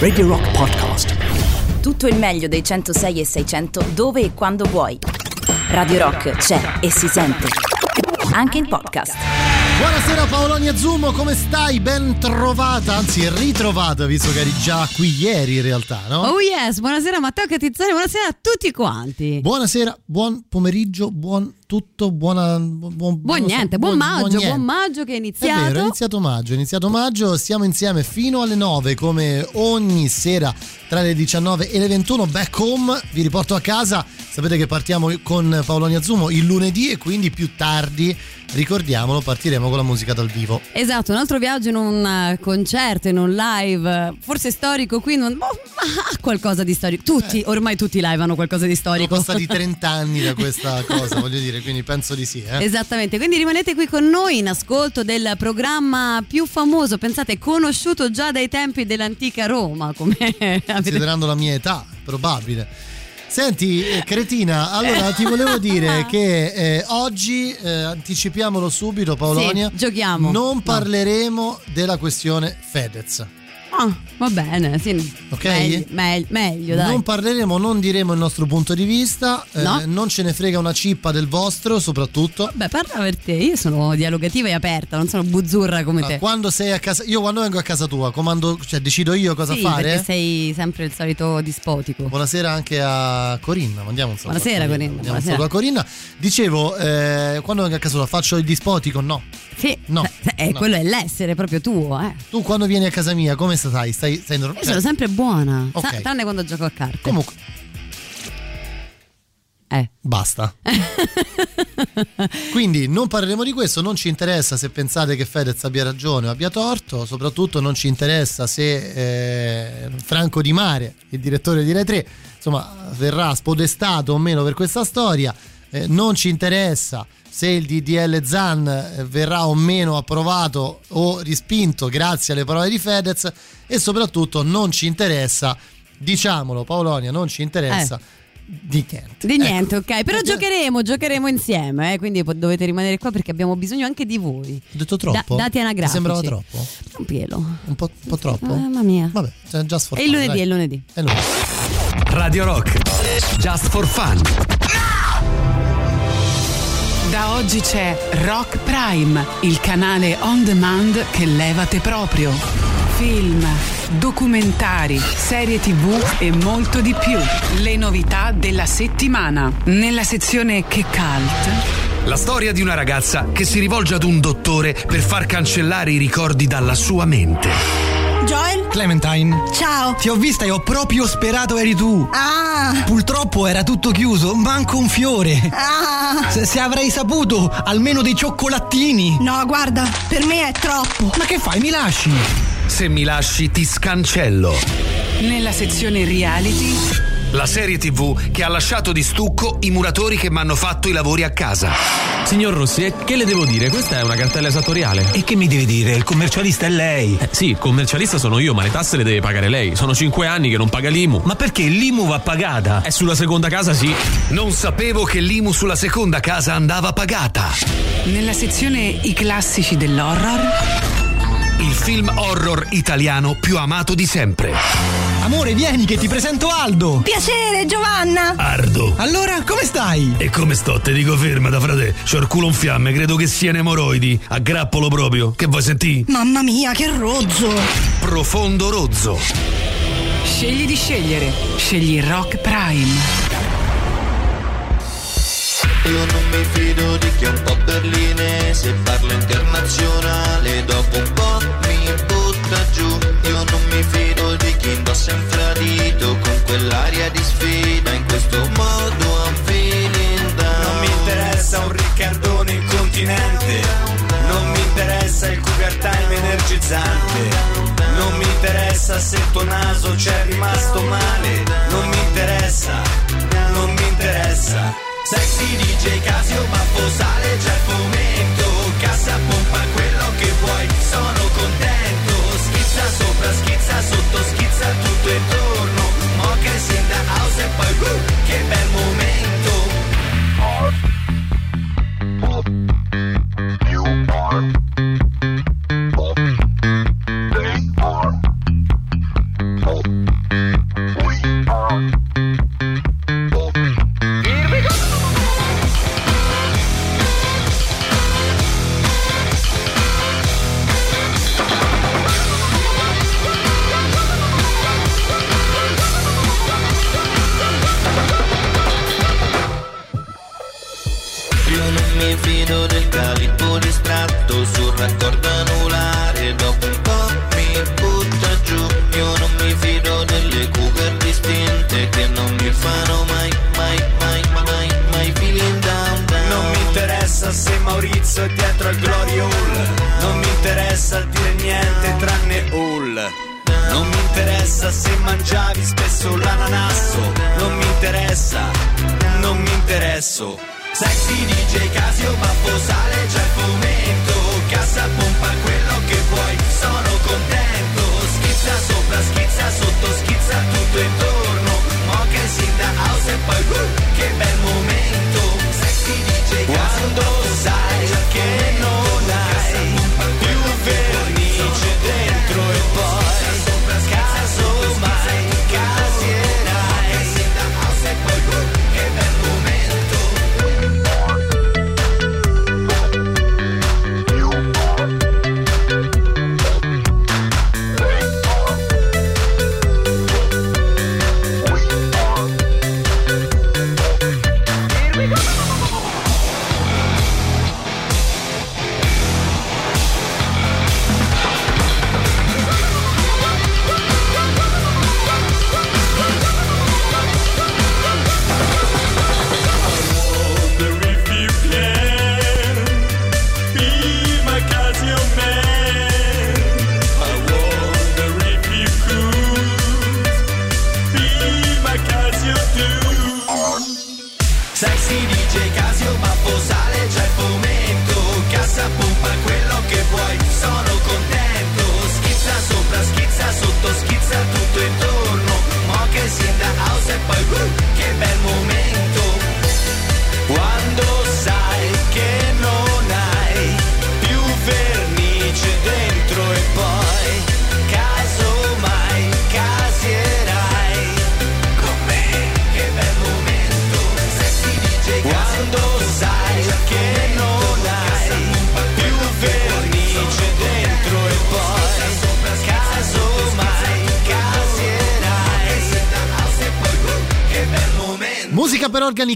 Radio Rock Podcast. Tutto il meglio dei 106 e 600 dove e quando vuoi. Radio Rock c'è e si sente. Anche in podcast. Buonasera Paolonia Zumo, come stai? Ben trovata, anzi ritrovata, visto che eri già qui ieri in realtà, no? Oh yes, buonasera Matteo Catizzoni, buonasera a tutti quanti. Buonasera, buon pomeriggio, buon tutto, buona, buon, buon niente, so, buon, buon, maggio, buon, buon, maggio che è iniziato. È vero, è iniziato maggio, è iniziato maggio, stiamo insieme fino alle 9 come ogni sera tra le 19 e le 21 back home, vi riporto a casa, sapete che partiamo con Paolonia Zumo il lunedì e quindi più tardi ricordiamolo, partiremo con la musica dal vivo. Esatto, un altro viaggio in un eh, concerto, in un live, forse storico qui, non, ma ha qualcosa di storico. Tutti, eh. ormai tutti i live hanno qualcosa di storico. Sono passati 30 anni da questa cosa, voglio dire, quindi penso di sì. Eh? Esattamente, quindi rimanete qui con noi in ascolto del programma più famoso, pensate, conosciuto già dai tempi dell'antica Roma, come considerando la mia età, probabile. Senti, eh, cretina, allora ti volevo dire che eh, oggi, eh, anticipiamolo subito Paolonia, sì, giochiamo. non parleremo no. della questione Fedez. Ah, va bene, sì. Ok? Meglio, meglio, meglio dai. Non parleremo, non diremo il nostro punto di vista, eh, no. non ce ne frega una cippa del vostro, soprattutto. Beh, parla per te, io sono dialogativa e aperta, non sono buzzurra come ah, te. Quando sei a casa, io quando vengo a casa tua, comando, cioè decido io cosa sì, fare. Perché sei sempre il solito dispotico. Buonasera anche a Corinna, mandiamo un saluto. Buonasera a Corinna. Mandiamo buonasera. un saluto a Corinna. Dicevo, eh, quando vengo a casa tua faccio il dispotico? No. Sì, no, eh, no. quello è l'essere proprio tuo. Eh. Tu quando vieni a casa mia, come stai? Stai, stai normale? Io sono sempre buona, okay. tranne quando gioco a carte. Comunque. Eh. Basta. Quindi non parleremo di questo, non ci interessa se pensate che Fedez abbia ragione o abbia torto, soprattutto non ci interessa se eh, Franco Di Mare, il direttore di Rai 3, insomma, verrà spodestato o meno per questa storia, eh, non ci interessa se il DDL ZAN eh, verrà o meno approvato o rispinto grazie alle parole di Fedez e soprattutto non ci interessa, diciamolo Paolonia, non ci interessa. Eh. Di niente. Di niente, ecco. ok. Però Perché... giocheremo, giocheremo insieme, eh? quindi dovete rimanere qua perché abbiamo bisogno anche di voi. Ho detto troppo? Da- dati anagrafici. Ti sembrava troppo? Un pielo. Un po', un po troppo? Mamma mia. Vabbè, già sforzato. È il lunedì, è il lunedì. È lunedì. Radio Rock. Just for fun. Da oggi c'è Rock Prime, il canale on demand che levate proprio. Film, documentari, serie tv e molto di più. Le novità della settimana. Nella sezione Che Cult. La storia di una ragazza che si rivolge ad un dottore per far cancellare i ricordi dalla sua mente. Joel? Clementine. Ciao. Ti ho vista e ho proprio sperato eri tu. Ah. Purtroppo era tutto chiuso, manco un fiore. Ah. Se, se, avrei saputo, almeno dei cioccolatini. No, guarda, per me è troppo. Ma che fai, mi lasci? Se mi lasci, ti scancello. Nella sezione reality la serie TV che ha lasciato di stucco i muratori che mi hanno fatto i lavori a casa. Signor Rossi, che le devo dire? Questa è una cartella esattoriale. E che mi deve dire? Il commercialista è lei. Eh, sì, il commercialista sono io, ma le tasse le deve pagare lei. Sono cinque anni che non paga l'IMU. Ma perché l'IMU va pagata? È sulla seconda casa, sì. Non sapevo che l'IMU sulla seconda casa andava pagata. Nella sezione I classici dell'horror il film horror italiano più amato di sempre. Amore, vieni che ti presento Aldo. Piacere, Giovanna. Ardo. Allora, come stai? E come sto? Te dico ferma da frate. C'ho il culo in fiamme, credo che sia emoroidi. Aggrappolo proprio. Che vuoi sentire? Mamma mia, che rozzo. Profondo rozzo. Scegli di scegliere. Scegli Rock Prime. Io non mi fido di chi è un po' berlinese Parla internazionale Dopo un po' mi indossa infradito Con quell'aria di sfida. In questo modo I'm feeling down. Non mi interessa un Riccardone in continente. Non mi interessa il cougar time energizzante. Non mi interessa se il tuo naso c'è rimasto male. Non mi interessa, non mi interessa. Sexy DJ Casio, baffo sale, c'è il momento Cassa, pompa, quello che vuoi, sono contento. Schizza sopra, schizza sotto, schizza tutto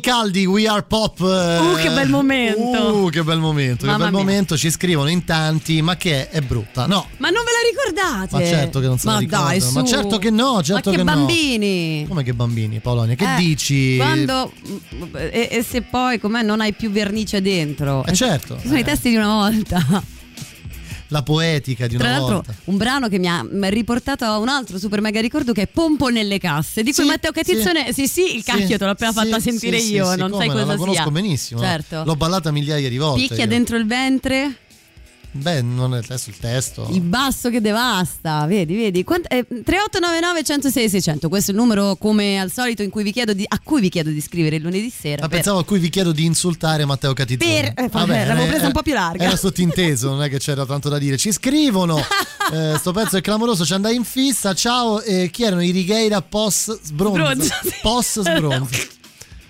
caldi, We Are Pop. Uh, che bel momento. Uh, che bel momento. Mamma che bel mia. momento. Ci scrivono in tanti, ma che è, è brutta. No, Ma non ve la ricordate? ma certo che non se Ma la ricordano. dai, su. Ma certo che no, certo Ma che, che no. bambini. Come che bambini, Polonia? Che Eh, dici? Quando e, e se poi com'è non hai più vernice dentro? Eh, certo. Sono i testi di una volta. La poetica di Tra una l'altro, volta. un brano che mi ha riportato a un altro super mega ricordo che è Pompo nelle casse. Di cui Sì, Matteo Catizzone, sì, sì, il cacchio te l'ho appena sì, fatta sì, sentire sì, io, sì, non sai cosa La conosco sia. benissimo. no? Certo. L'ho ballata migliaia di volte. Picchia io. dentro il ventre. Beh, non è adesso il testo. Il basso che devasta, vedi, vedi. Quant- eh, 3899 106 600, questo è il numero come al solito in cui vi chiedo di, a cui vi chiedo di scrivere il lunedì sera. Ma per- pensavo a cui vi chiedo di insultare Matteo Catizzone. Per- eh, vabbè, l'avevo presa un po' più larga. Era sottinteso, non è che c'era tanto da dire. Ci scrivono, eh, sto pezzo è clamoroso, ci andai in fissa. Ciao, eh, chi erano i Righeira post sì. Post sbronzo.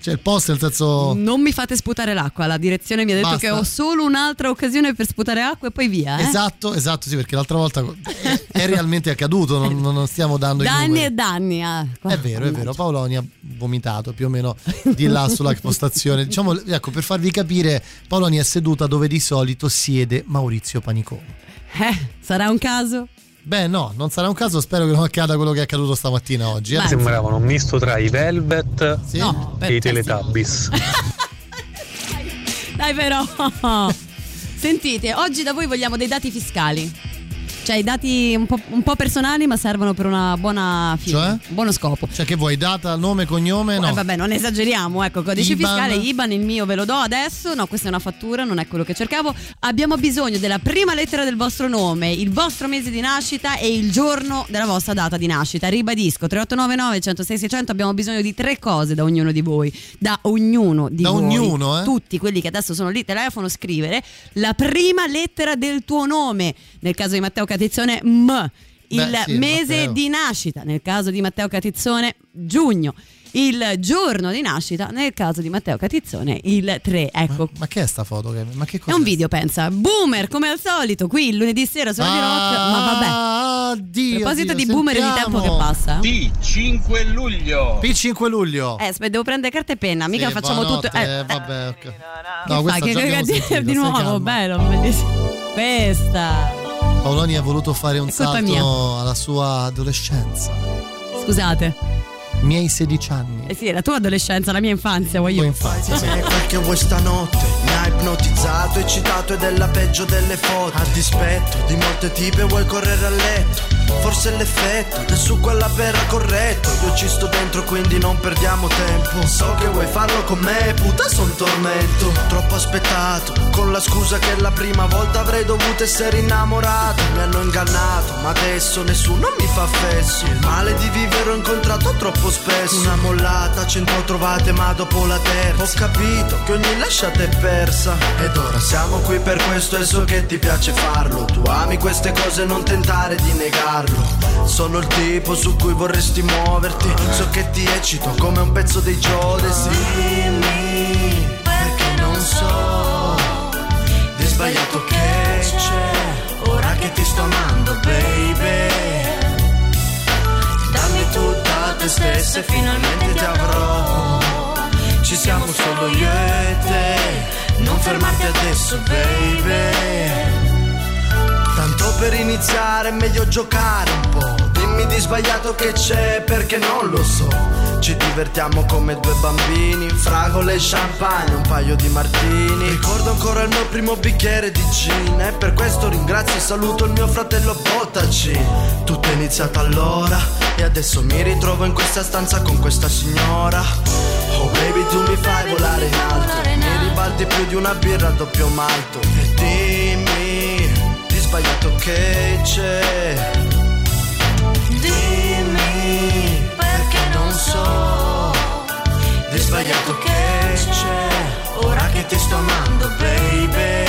Cioè il post nel senso... Non mi fate sputare l'acqua, la direzione mi ha detto Basta. che ho solo un'altra occasione per sputare acqua e poi via. Eh? Esatto, esatto, sì, perché l'altra volta è, realmente accaduto, non, non stiamo dando i Danni e danni. ah. È vero, è vero. Paoloni ha vomitato più o meno di là sulla postazione. Diciamo, ecco, per farvi capire, Paoloni è seduta dove di solito siede Maurizio Panicone. Eh, sarà un caso? Beh, no, non sarà un caso. Spero che non accada quello che è accaduto stamattina oggi. eh. Sembravano un misto tra i Velvet Sì? No, e i per- Teletubbies. Dai però. Sentite, oggi da voi vogliamo dei dati fiscali. Cioè i dati un po', un po' personali ma servono per una buona fine, Cioè? buono scopo. Cioè, che vuoi? Data, nome, cognome? No. Eh, vabbè, non esageriamo, ecco, codice IBAN. fiscale, IBAN, il mio ve lo do adesso. No, questa è una fattura, non è quello che cercavo. Abbiamo bisogno della prima lettera del vostro nome, il vostro mese di nascita e il giorno della vostra data di nascita. Ribadisco, 3899 106 600 abbiamo bisogno di tre cose da ognuno di voi. Da ognuno di Da voi. ognuno, eh? Tutti quelli che adesso sono lì, telefono, scrivere la prima lettera del tuo nome. Nel caso di Matteo Catizzone, M. Il Beh, sì, mese Matteo. di nascita, nel caso di Matteo Catizzone, giugno. Il giorno di nascita, nel caso di Matteo Catizzone, il 3. Ecco. Ma che è sta foto? Che- Ma che È cosa? un video, pensa. Boomer, come al solito, qui il lunedì sera su Radio Rock. Ma vabbè. Ah, A proposito Dio, di boomer e di tempo che passa. P5 luglio. P5 luglio. Eh, aspetta, devo prendere carta e penna, mica Sì, facciamo buonanotte, tutto. Eh, eh, vabbè, ok. che No, fa? questa Che, che- sentita, di nuovo, calma. bello, bellissimo. Questa. Paoloni ha voluto fare un È salto mia. alla sua adolescenza. Scusate. Miei 16 anni. Eh sì, la tua adolescenza, la mia infanzia, vuoi io. infanzia, sì. Perché questa notte mi ha ipnotizzato, eccitato e della peggio delle foto. A dispetto di molte tipe vuoi correre a letto. Forse è l'effetto del succo alla perra corretto Io ci sto dentro quindi non perdiamo tempo. So che vuoi farlo con me, puta son tormento. Troppo aspettato, con la scusa che la prima volta avrei dovuto essere innamorato. Mi hanno ingannato, ma adesso nessuno mi fa fesso Il male di vivere ho incontrato troppo spesso. Una mollata, cento trovate ma dopo la terza. Ho capito che ogni lasciata è persa. Ed ora siamo qui per questo e so che ti piace farlo. Tu ami queste cose non tentare di negarlo Sono il tipo su cui vorresti muoverti. So che ti eccito come un pezzo dei Giodesi. Dimmi perché non so Di sbagliato che c'è. Ora che ti sto amando baby. Dammi tutta te stessa e finalmente ti avrò. Ci siamo solo io e te. Non fermarti adesso baby per iniziare è meglio giocare un po' Dimmi di sbagliato che c'è perché non lo so. Ci divertiamo come due bambini Fragole e champagne, un paio di martini. Ricordo ancora il mio primo bicchiere di gin E per questo ringrazio e saluto il mio fratello Bottaci Tutto è iniziato allora E adesso mi ritrovo in questa stanza con questa signora. Oh baby tu mi fai volare in alto. Mi ribalti più di una birra a doppio malto. E dimmi di sbagliato che c'è. Dimmi perché non so Di sbagliato che c'è. Ora che ti sto amando baby.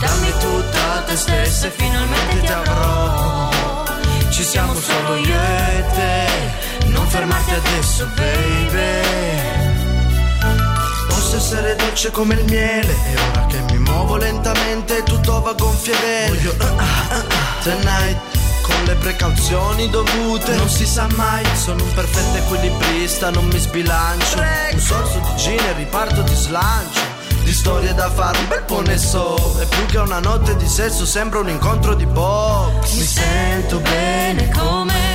Dammi tutta te stessa e finalmente ti avrò. Ci siamo solo io e te. Non fermarti adesso baby essere dolce come il miele. E ora che mi muovo lentamente tutto va gonfie vele Voglio uh, uh, uh, tonight con le precauzioni dovute. Non si sa mai, sono un perfetto equilibrista, non mi sbilancio. Un sorso di gin e riparto di slancio. Di storie da fare un bel po' ne so. E più che una notte di sesso sembra un incontro di box. Mi sento bene come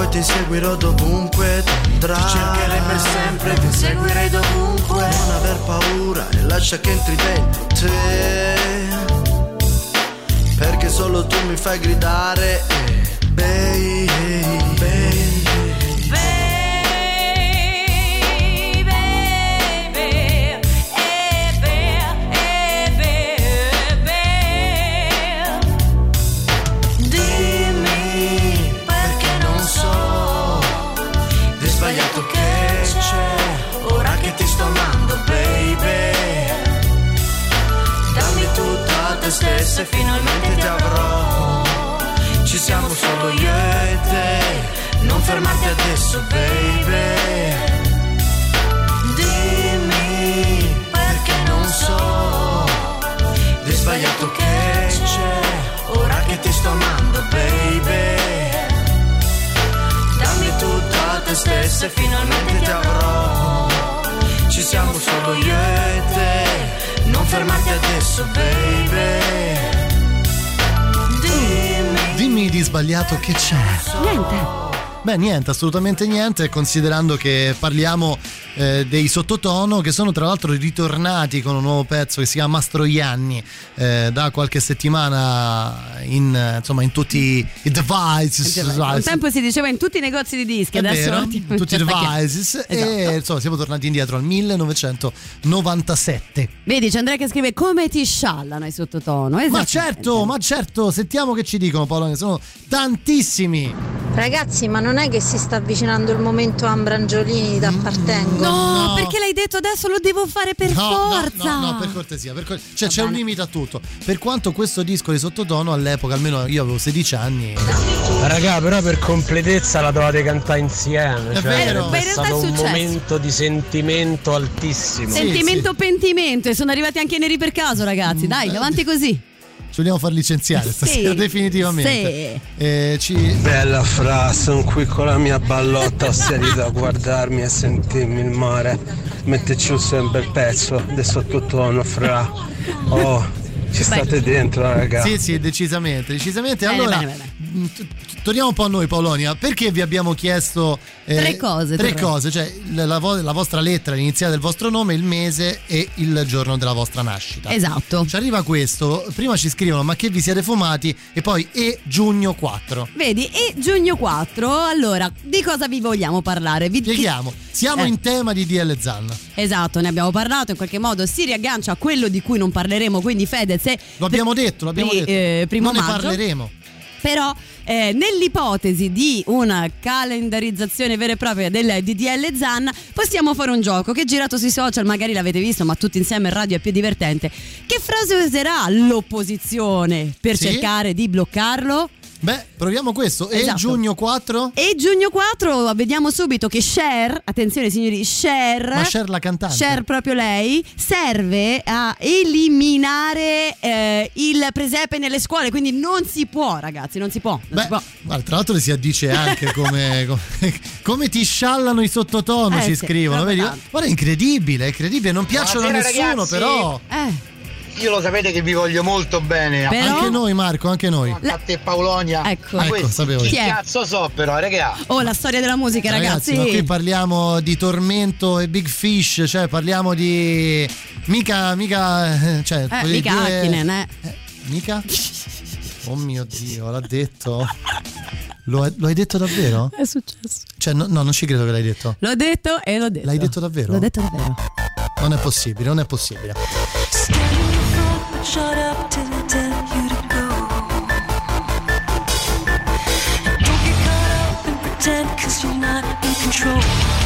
poi ti seguirò dovunque tu andrai Ti cercherei per sempre, ti seguirei dovunque Non aver paura e lascia che entri dentro te perché solo tu mi fai gridare eh, baby, baby. Te stessa e finalmente ti avrò. Ci siamo solo io e te. Non fermarti adesso baby. Dimmi perché non so. Di sbagliato che c'è Ora che ti sto amando baby. Dammi tutto a te stessa e finalmente ti avrò. Ci siamo solo io e te Non fermarti adesso baby Dimmi Dimmi di sbagliato che c'è. Niente. Beh, niente, assolutamente niente, considerando che parliamo eh, dei sottotono che sono tra l'altro ritornati con un nuovo pezzo che si chiama Mastroianni eh, da qualche settimana in, insomma, in tutti i devices. Un tempo si diceva in tutti i negozi di dischi, È adesso vero, ti- tutti i cioè, devices. E Esatto. insomma siamo tornati indietro al 1997 Vedi, c'è Andrea che scrive come ti sciallano i sottotono. ma certo ma certo sentiamo che ci dicono Paolo ne sono tantissimi. Ragazzi, ma non è che si sta avvicinando il momento Ambrangiolini ti appartengo? No, perché l'hai detto adesso lo devo fare per No, no, forza. No, no, per cortesia, per cor- cioè, c'è un limite a tutto. Per quanto questo disco di sottotono all'epoca, almeno io avevo 16 anni. Raga, però per completezza la dovete cantare insieme. È cioè, vero. È stato è un successo. momento di sentimento altissimo. Sentimento pentimento e sono arrivati anche i neri per caso, ragazzi. Dai, avanti così. Ci vogliamo far licenziare stasera, Sì. definitivamente. Eh, ci... Bella fra, sono qui con la mia ballotta, ho seduto a guardarmi e sentirmi il mare. Metterci un bel pezzo del sottotono fra. Oh, Ci state dentro, raga. Sì, sì, decisamente, decisamente. Bene, allora, bene, bene. Torniamo un po' a noi, Paolonia. Perché vi abbiamo chiesto eh, Tre cose, Tre tre. cose, cioè la, la vo- la vostra lettera, l'iniziale del vostro nome, il mese e il giorno della vostra nascita. Esatto. Ci arriva questo. Prima ci scrivono, ma che vi siete fumati? E poi e giugno 4. Vedi, e giugno 4, allora, di cosa vi vogliamo parlare? Vi Spieghiamo. Siamo Eh. in tema di DL Zanna. Esatto, ne abbiamo parlato, in qualche modo si riaggancia a quello di cui non parleremo, quindi Fedez. Lo abbiamo detto, lo abbiamo detto. eh, primo non ne parleremo. Però eh, nell'ipotesi di una calendarizzazione vera e propria del DDL Zan possiamo fare un gioco che girato sui social, magari l'avete visto, ma tutti insieme in radio è più divertente. Che frase userà l'opposizione per Sì? cercare di bloccarlo? Beh, proviamo questo. E Esatto. giugno 4? E giugno 4 vediamo subito che Cher, attenzione signori, Cher, Ma Cher la cantante. Cher proprio lei, serve a eliminare eh, il presepe nelle scuole, quindi non si può ragazzi, non si può. Non Beh, si può. guarda, tra l'altro le si addice anche come, come, come ti sciallano i sottotono, Eh ci sì, scrivono. Vedi? Guarda, è incredibile, è incredibile. Non piacciono a nessuno, ragazzi. però. Eh, Io lo sapete che vi voglio molto bene. Però- Anche noi, Marco, anche noi. A te Paolonia. Ecco. Ma Ecco, sapevo chi io. Chi è? cazzo so però, raga. Oh, la storia della musica, ragazzi. ma qui parliamo di tormento e big fish, cioè parliamo di. Mica, mica. eh, Cioè, eh, mica dire- Hakkinen, eh. Eh, mica? Oh mio dio, l'ha detto? Lo, lo hai detto davvero? È successo. Cioè, no, no, non ci credo che l'hai detto. L'ho detto e l'ho detto. L'hai detto davvero? L'ho detto davvero. Non è possibile, non è possibile. Shut up till I tell you to go. Don't get caught up and pretend cause you're not in control.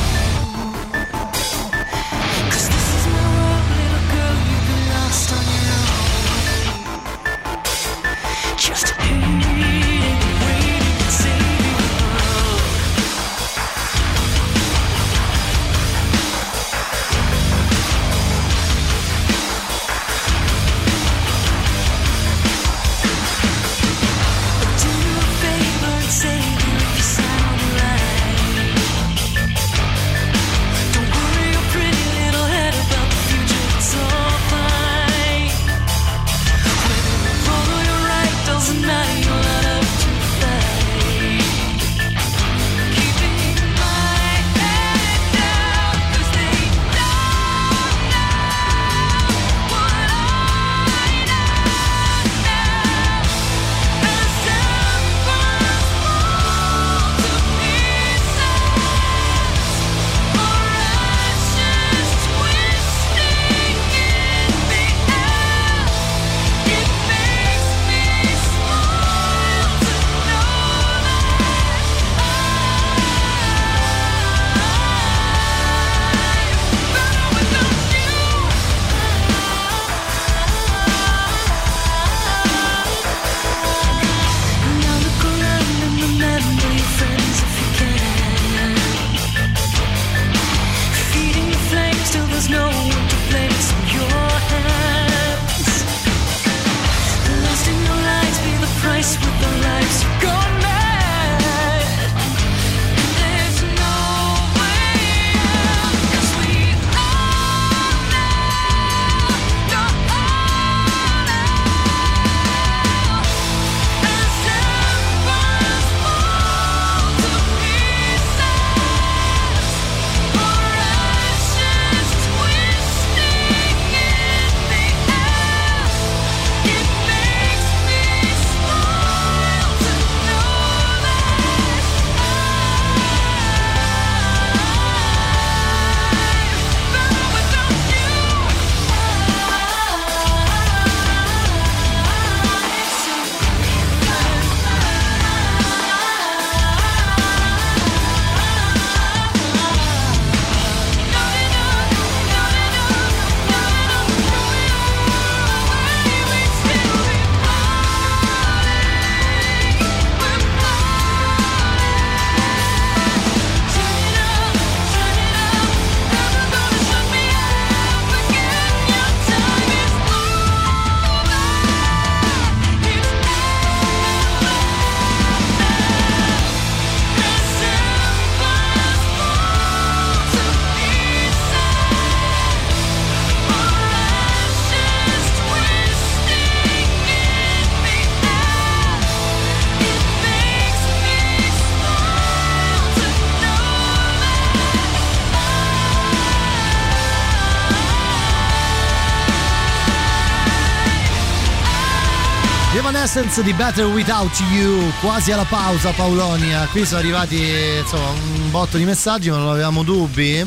Evanescence di Better Without You, quasi alla pausa Paolonia. Qui sono arrivati insomma un botto di messaggi, ma non avevamo dubbi.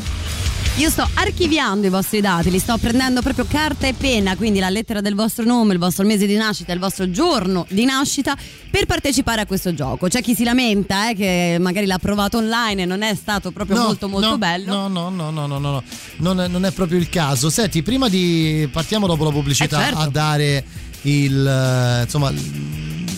Io sto archiviando i vostri dati, li sto prendendo proprio carta e penna, quindi la lettera del vostro nome, il vostro mese di nascita, il vostro giorno di nascita per partecipare a questo gioco. C'è chi si lamenta eh, che magari l'ha provato online e non è stato proprio No, molto molto no, bello. No, no, no, no, no, no, no. Non, è, non è proprio il caso. Senti, prima di partiamo dopo la pubblicità Eh, certo. a dare il eh, insomma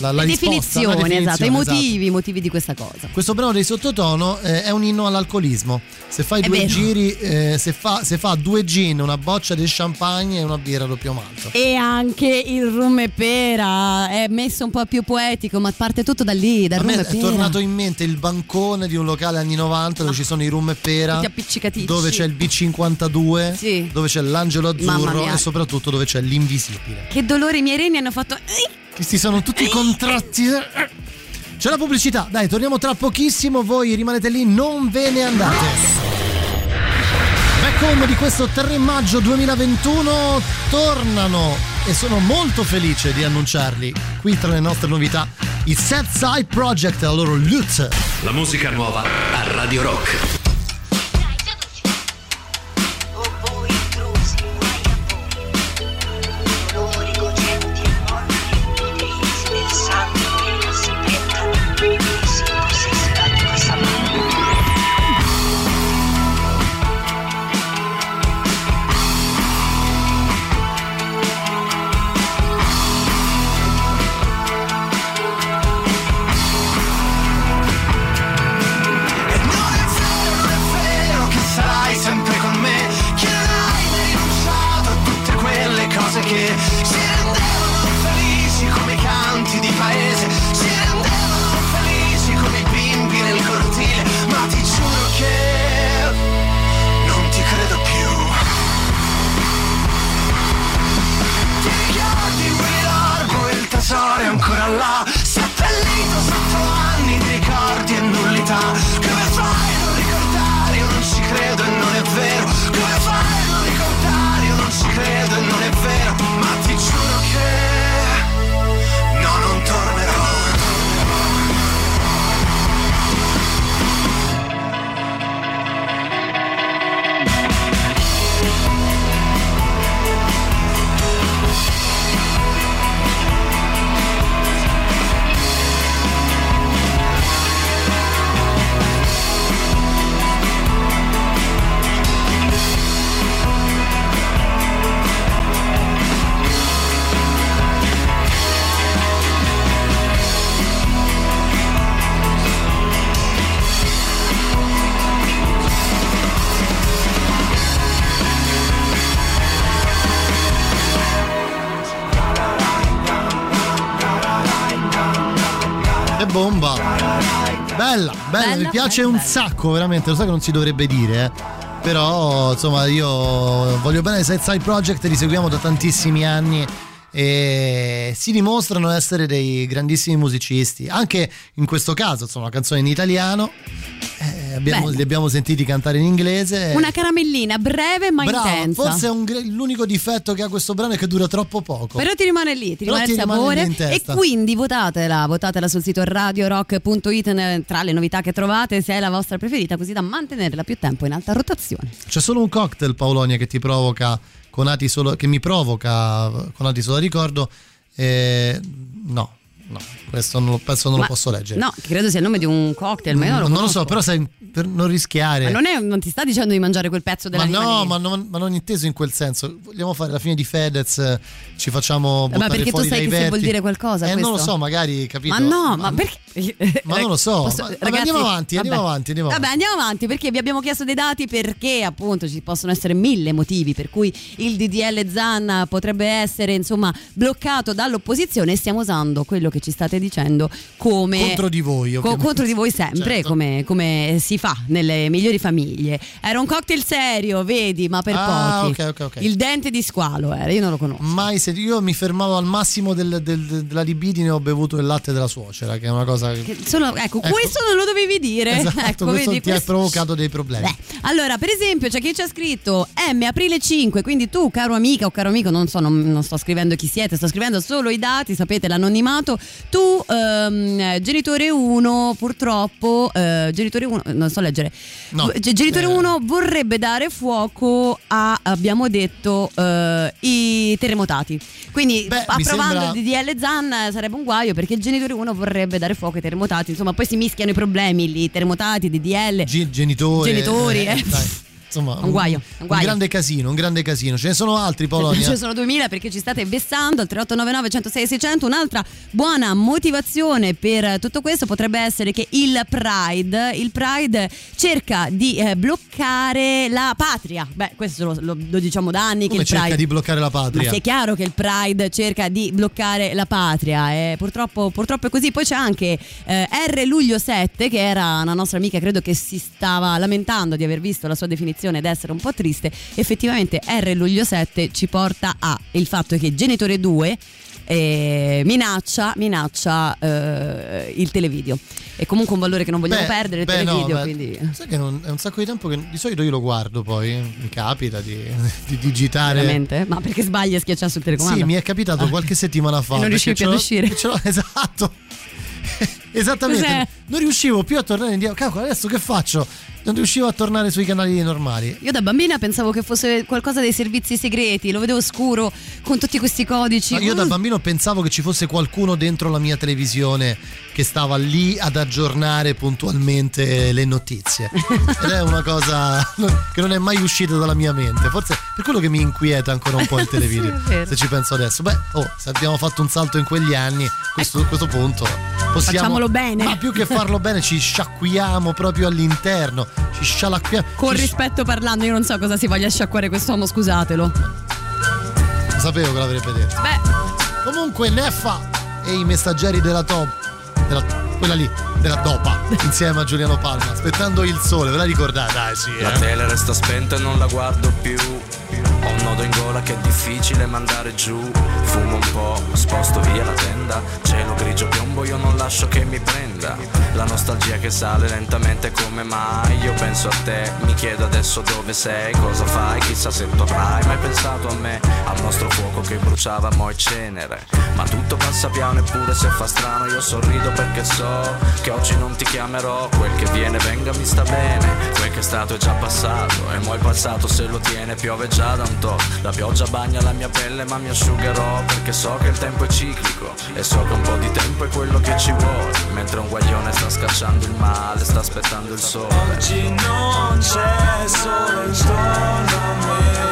la, la risposta, definizioni, la definizione, esatto, i esatto. motivi, i motivi di questa cosa. Questo brano dei sottotono eh, è un inno all'alcolismo. Se fai È due vero. giri, eh, se, fa, se fa due gin, una boccia di champagne e una birra doppio malto. E anche il rum e pera è messo un po' più poetico, ma parte tutto da lì, dal A me rum e è pera. tornato in mente il bancone di un locale anni 90 dove ci sono i rum e pera, dove c'è il B52, Sì. dove c'è l'angelo azzurro e soprattutto dove c'è l'invisibile. Che dolore i miei reni hanno fatto. Questi sono tutti contratti. C'è la pubblicità, dai, torniamo tra pochissimo, voi rimanete lì, non ve ne andate. Back home di questo 3 maggio 2021 tornano e sono molto felice di annunciarli qui tra le nostre novità i Set Side Project, la loro Lutz. La musica nuova a Radio Rock. Mi piace un sacco, veramente. Lo so che non si dovrebbe dire, eh. Però, insomma, io voglio bene Side Project, li seguiamo da tantissimi anni e si dimostrano essere dei grandissimi musicisti. Anche in questo caso, insomma, una canzone in italiano. Eh, abbiamo- li abbiamo sentiti cantare in inglese. Una caramellina breve ma Bravo, intensa. forse un l'unico difetto che ha questo brano è che dura troppo poco. Però ti rimane lì, ti Però rimane ti il rimane sapore in e quindi votatela, votatela sul sito radiorock.it tra le novità che trovate se è la vostra preferita così da mantenerla più tempo in alta rotazione. C'è solo un cocktail, Paolonia, che ti provoca conati solo, che mi provoca conati solo a ricordo. Eh, no, no, questo non lo, penso non Ma- lo posso leggere. No, credo sia il nome di un cocktail, ma io non lo, non lo so, però sai, per non rischiare. Ma non, è- non ti sta dicendo di mangiare quel pezzo della Ma no, ma non, ma non inteso in quel senso. Vogliamo fare la fine di Fedez, eh, ci facciamo Ma buttare perché tu sai che se vuol dire qualcosa Eh, non lo questo? so, magari, capito? Ma no, ma perché? Ma non lo so. Posso- Ma- vabbè, ragazzi, andiamo avanti, andiamo vabbè. avanti, andiamo Vabbè, avanti. andiamo avanti perché vi abbiamo chiesto dei dati perché appunto ci possono essere mille motivi per cui il DDL Zanna potrebbe essere insomma bloccato dall'opposizione e stiamo usando quello che che ci state dicendo come Contro di voi, Co- contro di voi sempre, Certo. come, come si fa nelle migliori famiglie. Era un cocktail serio, vedi, ma per Ah, pochi. ok, ok, ok. Il dente di squalo era, io non lo conosco. Mai se io mi fermavo al massimo del- del- della libidine ho bevuto il latte della suocera, che è una cosa che. Sono- ecco, questo non lo dovevi dire. Esatto, ecco, questo vedi, ti ha questo- provocato dei problemi. Allora, per esempio, c'è chi ci ha scritto M aprile 5, quindi tu, caro amica o caro amico, non so, non, non sto scrivendo chi siete, sto scrivendo solo i dati, sapete l'anonimato. Tu, ehm, genitore 1, purtroppo, eh, genitore 1, non so leggere. No. G- genitore Eh. 1 vorrebbe dare fuoco a, abbiamo detto, eh, i terremotati. Quindi approvando sembra- il DDL Zan eh, sarebbe un guaio perché il genitore 1 vorrebbe dare fuoco ai terremotati. Insomma, poi si mischiano i problemi lì, terremotati, DDL. Ge- genitori. Genitori, eh. insomma, Un guaio, un guaio. grande casino, un grande casino. Ce ne sono altri, Polonia. Ce ne sono 2000 perché ci state vessando al 3899 106 600 un'altra buona motivazione per tutto questo potrebbe essere che il Pride il Pride cerca di eh, bloccare la patria beh questo lo, lo- lo diciamo da anni che Come il cerca Pride di bloccare la ma patria? sì, è chiaro che il Pride cerca di bloccare la patria, eh, purtroppo, purtroppo è così. Poi c'è anche eh, R Luglio 7, che era una nostra amica, credo che si stava lamentando di aver visto la sua definizione ed essere un po' triste. Effettivamente R Luglio 7 ci porta a il fatto che Genitore 2 eh, minaccia, minaccia eh, il televideo. È comunque un valore che non vogliamo Beh, perdere, il beh, no, televideo. beh, quindi... Sai che non- è un sacco di tempo che di solito io lo guardo poi, mi capita di, di digitare. Veramente? Ma perché sbagli a schiacciare sul telecomando? Sì, mi è capitato Ah. qualche settimana fa. Non riuscivi perché più ad uscire. esatto. Esattamente. Cos'è? Non riuscivo più a tornare indietro. Cavolo, adesso che faccio? Non riuscivo a tornare sui canali normali. Io da bambina pensavo che fosse qualcosa dei servizi segreti, lo vedevo scuro con tutti questi codici. No, io da Mm. bambino pensavo che ci fosse qualcuno dentro la mia televisione che stava lì ad aggiornare puntualmente le notizie. Ed è una cosa che non è mai uscita dalla mia mente. Forse per quello che mi inquieta ancora un po' il televideo. Sì, se ci penso adesso. Beh, oh, se abbiamo fatto un salto in quegli anni, questo- a questo punto possiamo. Facciamolo bene. Ma più che farlo bene, ci sciacquiamo proprio all'interno. Ci scialacquiamo. Con ci- rispetto parlando, io non so cosa si voglia sciacquare quest'uomo, scusatelo. Sapevo che l'avrebbe detto. Beh, Comunque Neffa e i messaggeri della top. Della, quella lì, della dopa, insieme a Giuliano Palma, aspettando il sole, ve la ricordate? Dai, sì. La eh. tele resta spenta e non la guardo più. Ho un nodo in gola che è difficile mandare giù. Fumo un po', sposto via la tenda. Cielo grigio piombo, io non lascio che mi prenda. La nostalgia che sale lentamente come mai. Io penso a te, mi chiedo adesso dove sei, cosa fai, chissà se tornerai. Mai pensato a me, al nostro fuoco che bruciava mo' e cenere. Ma tutto passa piano eppure se fa strano, io sorrido perché so che oggi non ti chiamerò. Quel che viene venga mi sta bene, quel che è stato è già passato. E mo' il passato se lo tiene piove già da un to'. La pioggia bagna la mia pelle ma mi asciugherò perché so che il tempo è ciclico. E so che un po' di tempo è quello che ci vuole. Mentre un guaglione sta scacciando il male, sta aspettando il sole. Oggi non c'è sole intorno a me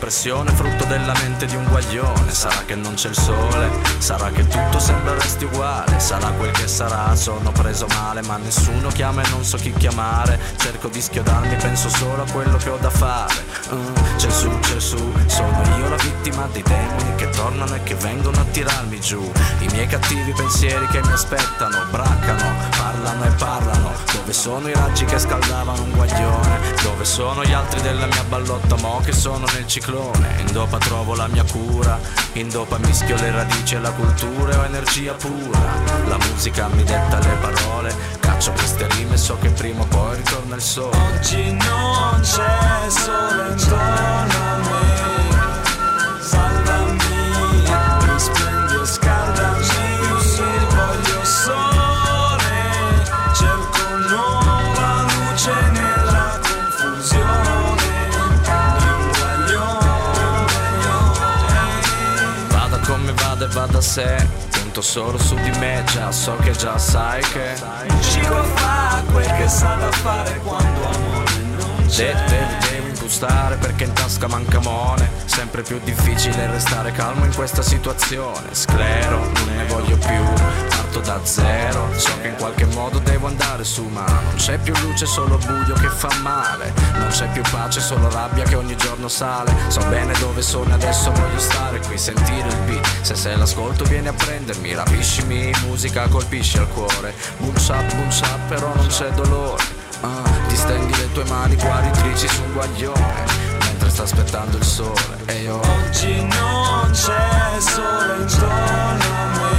forse un'impressione frutto della mente di un guaglione. Sarà che non c'è il sole, sarà che tutto sembra resti uguale, sarà quel che sarà, sono preso male, ma nessuno chiama e non so chi chiamare. Cerco di schiodarmi, penso solo a quello che ho da fare. Mm, c'è su, sono io la vittima dei demoni che tornano e che vengono a tirarmi giù. I miei cattivi pensieri che mi aspettano, braccano, parlano e parlano. Dove sono i raggi che scaldavano un guaglione? Dove sono gli altri della mia ballotta mo che sono nel ciclone? In dopa trovo la mia cura, in dopa mischio le radici e la cultura e ho energia pura. La musica mi detta le parole, caccio queste rime so che prima o poi ritorna il sole. Oggi non c'è sole intorno a me vada e vada a sé, punto solo su di me, già so che già sai che cibo fa quel che sa da fare quando amore non c'è. Devi, devi aggiustare perché in tasca manca mone Sempre più difficile restare calmo in questa situazione. Sclero, non ne voglio più, parto da zero. So che in qualche modo devo andare su ma non c'è più luce, solo buio che fa male. Non c'è più pace, solo rabbia che ogni giorno sale. So bene dove sono adesso voglio stare qui, sentire il beat. Se sei l'ascolto vieni a prendermi, rapiscimi, musica colpisce al cuore. Boom shap, boom shap, però non c'è dolore. Ah, ti stendi le tue mani guaritrici su un guaglione mentre sta aspettando il sole. E io Oggi non c'è sole intorno a me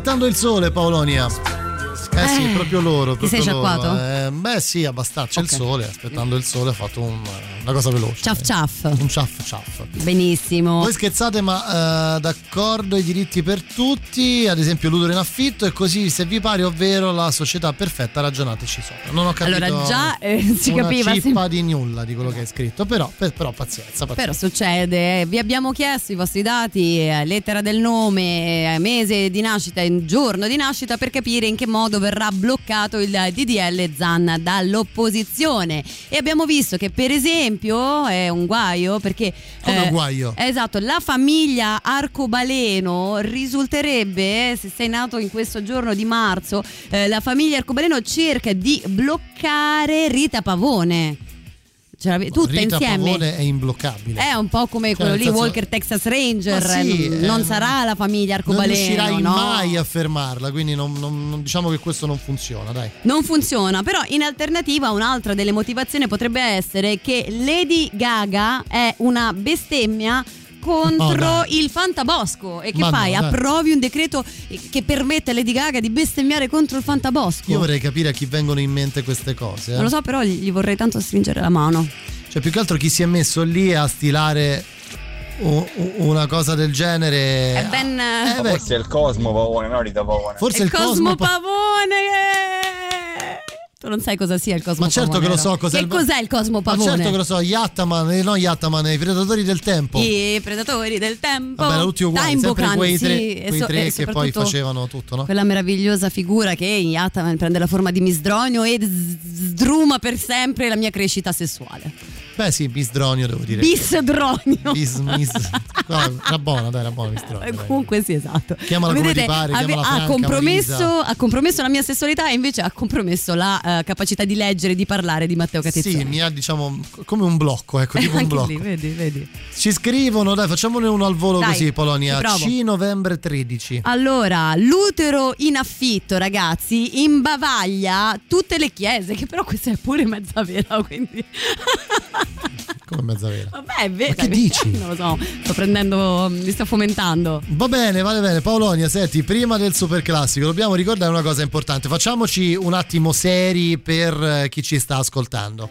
Aspettando il sole, Paolonia. Eh sì, Eh, proprio loro. ti sei proprio sciacquato? Eh, beh, sì, abbastanza. C'è Ok. il sole. Aspettando il sole, ha fatto un- una cosa veloce. Ciaf ciaf. Un ciaff ciaff. Benissimo. Voi scherzate, ma eh, d'accordo i diritti per tutti, ad esempio l'utero in affitto, e così se vi pare, ovvero la società perfetta, ragionateci sopra. Non ho capito Allora, già, eh, si capiva, sì. cippa di nulla di quello che hai scritto, però, per- però pazienza, pazienza. Però succede, eh. vi abbiamo chiesto i vostri dati, lettera del nome, mese di nascita giorno di nascita per capire in che modo verrà bloccato il DDL Zan dall'opposizione. E abbiamo visto che per esempio è un guaio perché... Come un guaio? Esatto, la famiglia Arcobaleno risulterebbe, se sei nato in questo giorno di marzo, eh, la famiglia Arcobaleno cerca di bloccare Rita Pavone. Ce l'ave- tutta Rita insieme. Pavone è imbloccabile. È un po' come Cioè, quello lì, senso- Walker Texas Ranger. Sì, eh, non eh, sarà la famiglia non Arcobaleno. riuscirai no? mai a fermarla, quindi non- non- non- diciamo che questo non funziona, dai. Non funziona, però in alternativa un'altra delle motivazioni potrebbe essere che Lady Gaga è una bestemmia contro Oh, il fantabosco e che Ma no, fai? dai. Approvi un decreto che permette a Lady Gaga di bestemmiare contro il fantabosco? Io vorrei capire a chi vengono in mente queste cose. eh. Non lo so, però gli vorrei tanto stringere la mano. Cioè, più che altro chi si è messo lì a stilare una cosa del genere. È ben. Eh, beh, Forse è il Cosmo Pavone, no Rita Pavone. forse il Cosmo, Pa- Pavone! Eh! Tu non sai cosa sia il Cosmo Ma certo che lo so cos'è Che il- cos'è il Cosmo Ma Pavone? certo che lo so, Yattaman, eh, no Yattaman, i predatori del tempo. I predatori del tempo. Vabbè, tutti uguali, Time sempre Bocan, quei tre, sì, quei so- tre che poi facevano tutto, no? Quella meravigliosa figura che in Ataman prende la forma di misdronio e sdruma per sempre la mia crescita sessuale. Beh sì, Bisdronio devo dire. Bisdronio. Bis, mis. No, era buona, dai, era buona Bisdronio. Eh. Comunque sì, esatto. Chiamala come Vedete, ti pare, ave- chiamala ha, Franca, compromesso, ha compromesso la mia sessualità e invece ha compromesso la eh, capacità di leggere e di parlare di Matteo Catizzone. Sì, mi ha diciamo come un blocco, ecco, tipo un blocco. lì, vedi, vedi. Ci scrivono, dai, facciamone uno al volo Dai, così, Polonia. C novembre 13. Allora, l'utero in affitto, ragazzi, imbavaglia tutte le chiese, che però questa è pure mezza vera, quindi... Come mezza vera. Vabbè, è vero. Ma che dici? Non lo so, sto prendendo, mi sto fomentando. Va bene, vale bene. Paolonia, senti, prima del super classico dobbiamo ricordare una cosa importante. Facciamoci un attimo seri per eh, chi ci sta ascoltando.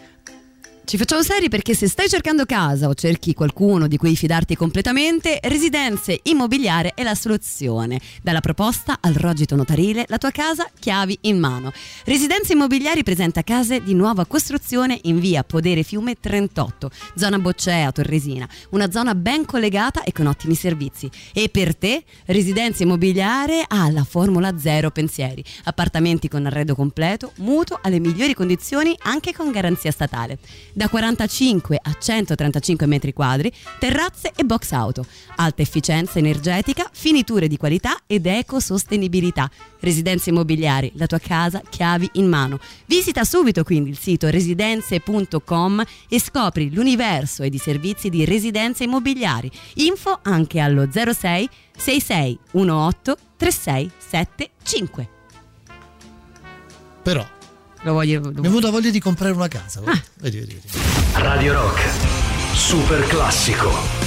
Ci facciamo seri perché se stai cercando casa o cerchi qualcuno di cui fidarti completamente, Residenze Immobiliare è la soluzione. Dalla proposta al rogito notarile, la tua casa chiavi in mano. Residenze Immobiliari presenta case di nuova costruzione in via Podere Fiume 38, zona Boccea, Torresina, una zona ben collegata e con ottimi servizi. E per te, Residenze Immobiliare ha la formula zero pensieri. Appartamenti con arredo completo, mutuo alle migliori condizioni anche con garanzia statale. Da 45 a 135 metri quadri, terrazze e box auto. Alta efficienza energetica, finiture di qualità ed ecosostenibilità. Residenze immobiliari, la tua casa, chiavi in mano. Visita subito quindi il sito residenze.com e scopri l'universo ed i servizi di residenze immobiliari. Info anche allo 06 66 18 3675. Però Lo voglio. mi è venuta voglia di comprare una casa. Ah. Vedi, vedi, vedi. Radio Rock. Super classico.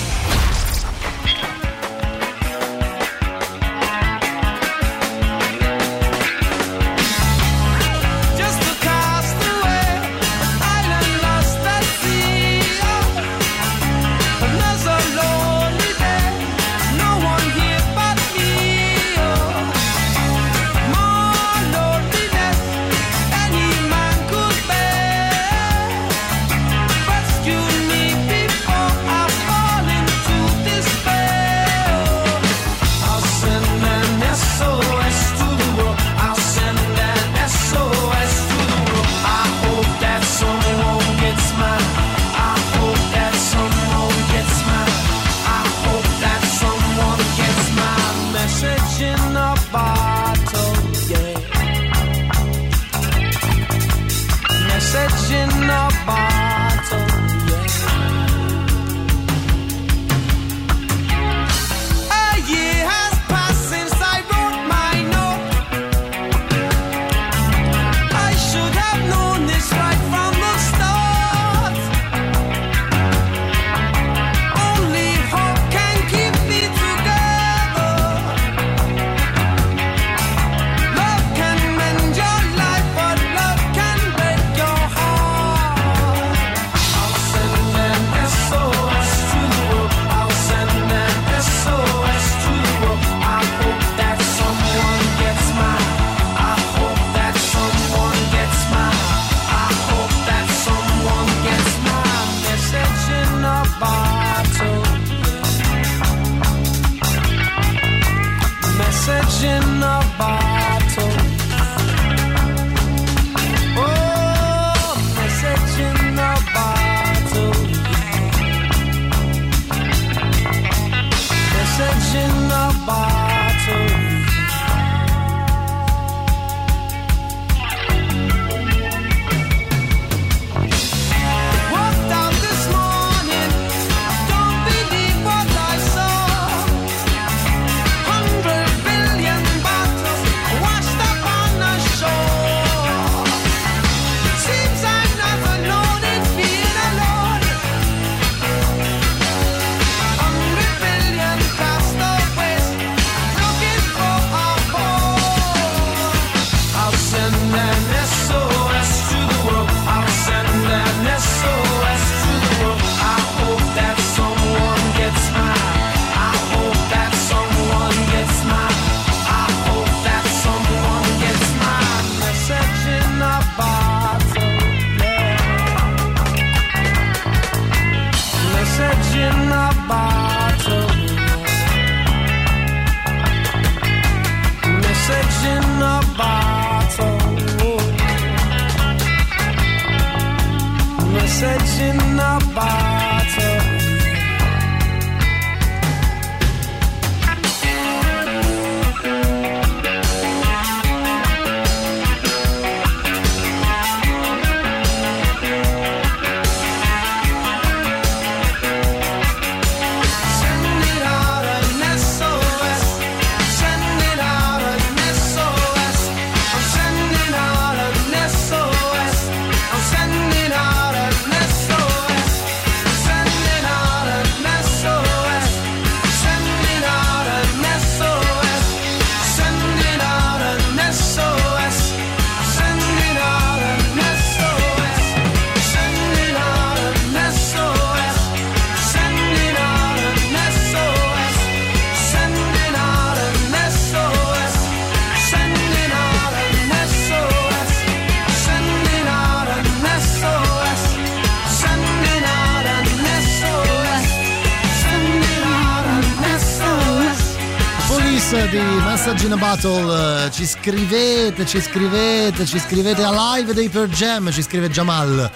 Battle. Eh, Ci scrivete, ci scrivete, ci scrivete a live dei Per Jam, ci scrive Jamal.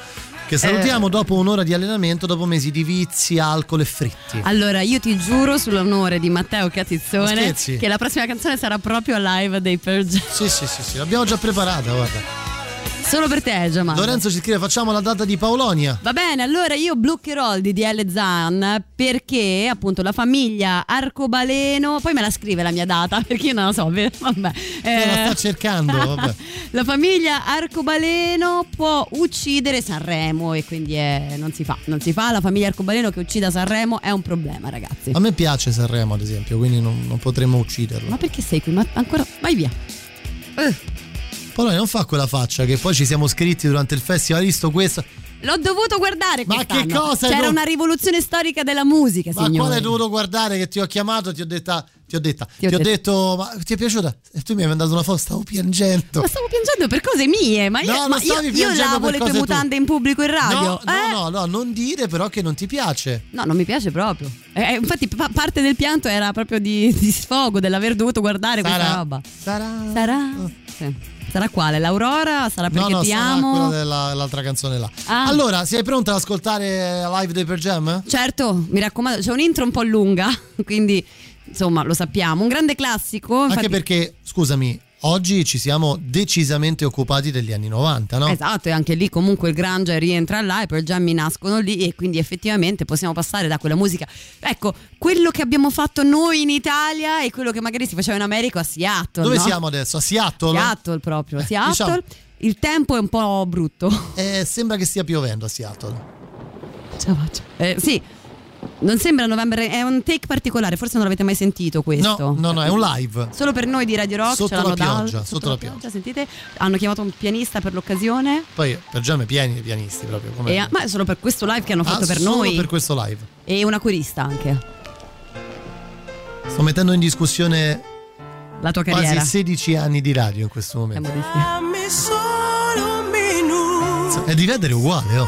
Che salutiamo dopo un'ora di allenamento, dopo mesi di vizi, alcol e fritti. Allora, io ti giuro sull'onore di Matteo Ma Catizzone che la prossima canzone sarà proprio a live dei Per Jam. Sì, sì, sì, sì, l'abbiamo già preparata, guarda. Solo per te, Jamal. Lorenzo ci scrive: facciamo la data di Paolonia. Va bene, allora io bloccherò il DDL Zan perché appunto la famiglia Arcobaleno, poi me la scrive la mia data perché io non la so, vabbè. Eh, la Eh, sta cercando, vabbè. la famiglia Arcobaleno può uccidere Sanremo e quindi è- non si fa, non si fa, la famiglia Arcobaleno che uccida Sanremo è un problema ragazzi. A me piace Sanremo, ad esempio, quindi non, non potremmo ucciderlo. Ma perché sei qui? Ma ancora, vai via. Paolonia non fa quella faccia che poi ci siamo scritti durante il festival, hai visto questo? L'ho dovuto guardare Ma quest'anno. che cosa C'era dov- una rivoluzione storica della musica, Ma signore. quale hai dovuto guardare che ti ho chiamato, ti ho detta, ti ho detta, ti ho ho, detto- detto, ma ti è piaciuta? E tu mi hai mandato una foto, stavo piangendo. Ma stavo piangendo per cose mie, ma io, No, ma io, io lavo le tue mutande tue. in pubblico in radio. No, eh? no, no, no, non dire però che non ti piace. No, non mi piace proprio. Eh, eh, infatti, pa- parte del pianto era proprio di, di sfogo, dell'aver dovuto guardare questa Sarà. roba. Sarà. Sarà? Sì. Sarà quale? L'Aurora? Sarà perché no, no, ti sarà amo? quella dell'altra canzone là. Ah. Allora, sei pronta ad ascoltare live dei Per Jam? Certo, mi raccomando, c'è un intro un po' lunga, quindi insomma lo sappiamo. Un grande classico. Anche infatti- perché, scusami, oggi ci siamo decisamente occupati degli anni 90, no? Esatto, e anche lì comunque il Grunge rientra là, i Pearl Jam nascono lì e quindi effettivamente possiamo passare da quella musica. Ecco, quello che abbiamo fatto noi in Italia e quello che magari si faceva in America a Seattle. Dove no? siamo adesso? A Seattle? Seattle proprio, Seattle. diciamo- Il tempo è un po' brutto. Eh, sembra che stia piovendo a Seattle. Ce la faccio. Eh, sì, non sembra novembre, è un take particolare, forse non l'avete mai sentito questo. No, no, no, è un live. Solo per noi di Radio Rock Sotto la pioggia, sotto la pioggia. sentite? Hanno chiamato un pianista per l'occasione. Poi Per è pieni di pianisti proprio. E- ma è solo per questo live che hanno fatto Ah, per solo noi. per questo live. E una corista anche. Sto mettendo in discussione La tua carriera. quasi 16 anni di radio in questo momento. Solo un minuto. È di vedere uguale, oh.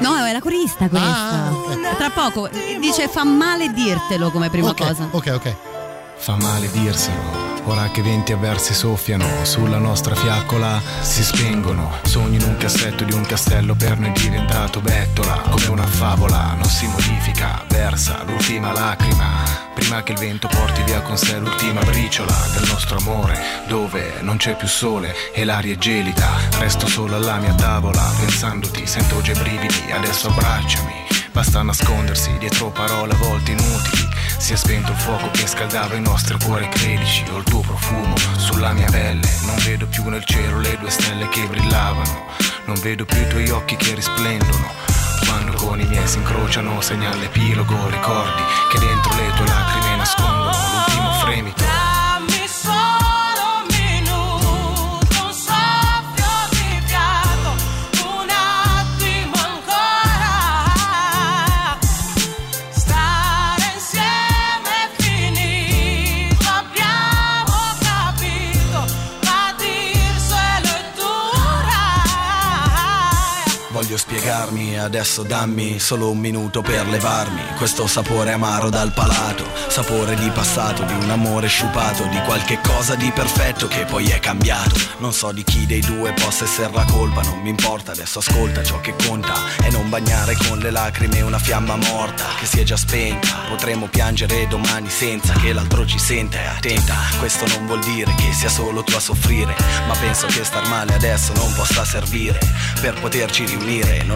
No, è la corista questa. Ah, Tra poco dice fa male dirtelo come prima Ok, cosa. ok, ok. Fa male dirselo. Ora che venti avversi soffiano sulla nostra fiaccola si spengono. Sogni in un cassetto di un castello per noi diventato bettola. Come una favola non si modifica, versa l'ultima lacrima. Prima che il vento porti via con sé l'ultima briciola del nostro amore, dove non c'è più sole e l'aria è gelida. Resto solo alla mia tavola, pensandoti, sento già i brividi, adesso abbracciami. Basta nascondersi dietro parole a volte inutili. Si è spento il fuoco che scaldava i nostri cuori credici. Ho il tuo profumo sulla mia pelle. Non vedo più nel cielo le due stelle che brillavano. Non vedo più i tuoi occhi che risplendono. Quando con i miei si incrociano, segna l'epilogo. Ricordi che dentro le tue lacrime nascondono l'ultimo fremito. Spiegarmi, adesso dammi solo un minuto per levarmi questo sapore amaro dal palato, sapore di passato, di un amore sciupato, di qualche cosa di perfetto che poi è cambiato. Non so di chi dei due possa essere la colpa, non mi importa, adesso ascolta ciò che conta e non bagnare con le lacrime una fiamma morta che si è già spenta. Potremmo piangere domani senza che l'altro ci senta e attenta. Questo non vuol dire che sia solo tu a soffrire, ma penso che star male adesso non possa servire per poterci riunire. Non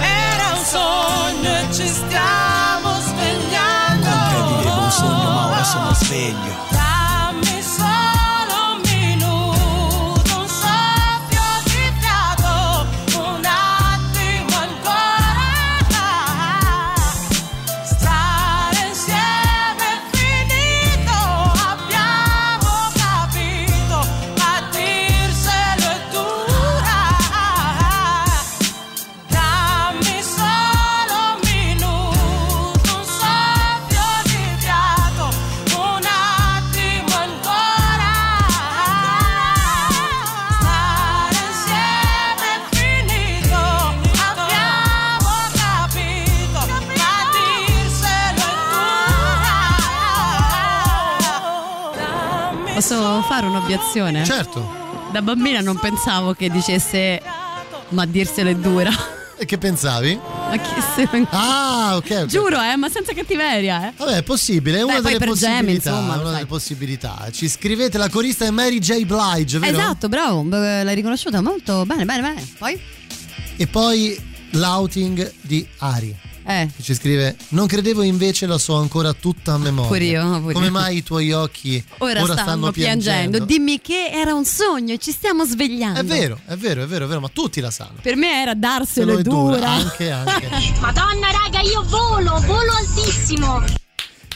era un sogno e ci stiamo svegliando. Con te vivevo un sogno, ma ora sono sveglio. Posso fare un'obiezione? Certo. Da bambina non pensavo che dicesse ma dirselo è dura. E che pensavi? Ma chi se ne- Ah, ok. Giuro, eh, ma senza cattiveria, eh. Vabbè, è possibile, è una Beh, delle possibilità. insomma, una delle possibilità. Ci scrivete la corista è Mary J. Blige, vero? Esatto, bravo, l'hai riconosciuta molto bene, bene, bene. Poi? E poi l'outing di Ari. Eh. che Ci scrive: Non credevo invece la so ancora tutta a memoria. Pure io, pure Come io. mai i tuoi occhi Ora, stanno, piangendo. Dimmi che era un sogno e ci stiamo svegliando. È vero, è vero, è vero, è vero, ma tutti la sanno. Per me era darselo dura, dura. anche, anche. Madonna raga, io volo, volo altissimo.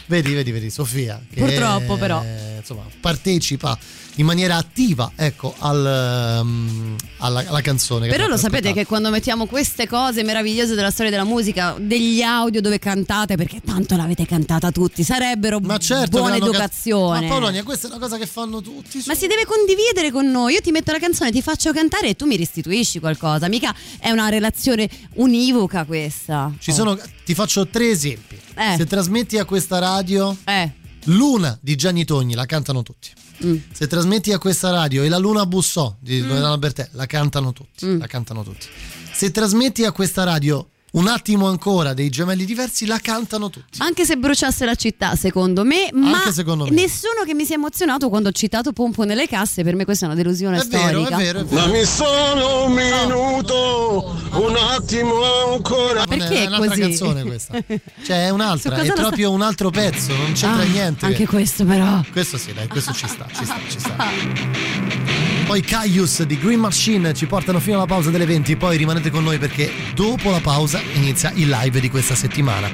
Vedi, vedi, vedi, Sofia. Che, Purtroppo, però. Insomma, partecipa in maniera attiva, ecco, al, um, alla, alla canzone. Però lo sapete che quando mettiamo queste cose meravigliose della storia della musica, degli audio dove cantate, perché tanto l'avete cantata tutti, sarebbero Ma certo, buona educazione. Ma Polonia, questa è una cosa che fanno tutti. Ma si deve condividere con noi. Io ti metto la canzone, ti faccio cantare e tu mi restituisci qualcosa. Mica è una relazione univoca questa. Ci sono, ti faccio tre esempi. Eh. Se trasmetti a questa radio Eh. Luna di Gianni Togni, la cantano tutti. Mm. Se trasmetti a questa radio e la Luna Bussò di Loredana Bertè, la cantano tutti. Mm. La cantano tutti. Se trasmetti a questa radio un attimo ancora dei gemelli diversi, la cantano tutti. Anche se bruciasse la città, secondo me, ma Anche secondo me. nessuno che mi sia emozionato quando ho citato Pompo nelle casse, per me questa è una delusione È vero, storica. è vero, è vero. Dammi solo un minuto, un attimo ancora. Ma perché è è un'altra così? canzone questa. Cioè, è un'altra, è proprio un altro pezzo, non c'entra Ah, niente. Anche questo però. Questo sì, dai, questo ci sta, ci sta, ci sta. Poi Caius di Green Machine ci portano fino alla pausa delle 20, poi rimanete con noi perché dopo la pausa inizia il live di questa settimana.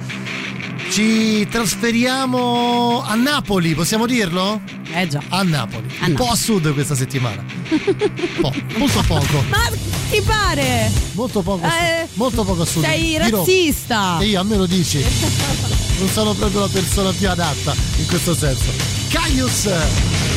Ci trasferiamo a Napoli, possiamo dirlo? Eh già. A Napoli, un po' a sud questa settimana. Po', molto poco. Ma ti pare? Molto poco, a Eh, molto poco a sud. Sei razzista. E io a me lo dici. Non sono proprio la persona più adatta in questo senso. Caius!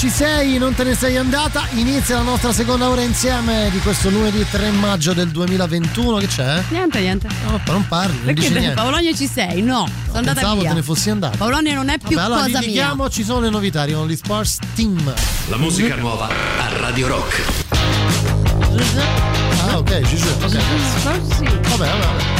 Ci sei, non te ne sei andata, inizia la nostra seconda ora insieme di questo lunedì 3 maggio del 2021, che c'è? Niente, niente. No, non parli, non Perché niente. Paolonia ci sei? No, sono andata Pensavo via. te ne fossi andata. Paolonia non è più Vabbè, allora cosa mia. litighiamo, ci sono le novità, arrivano gli Sports Team. La musica nuova a Radio Rock. Ah, ok, Giuseppe, ok. Vabbè, vabbè, vabbè.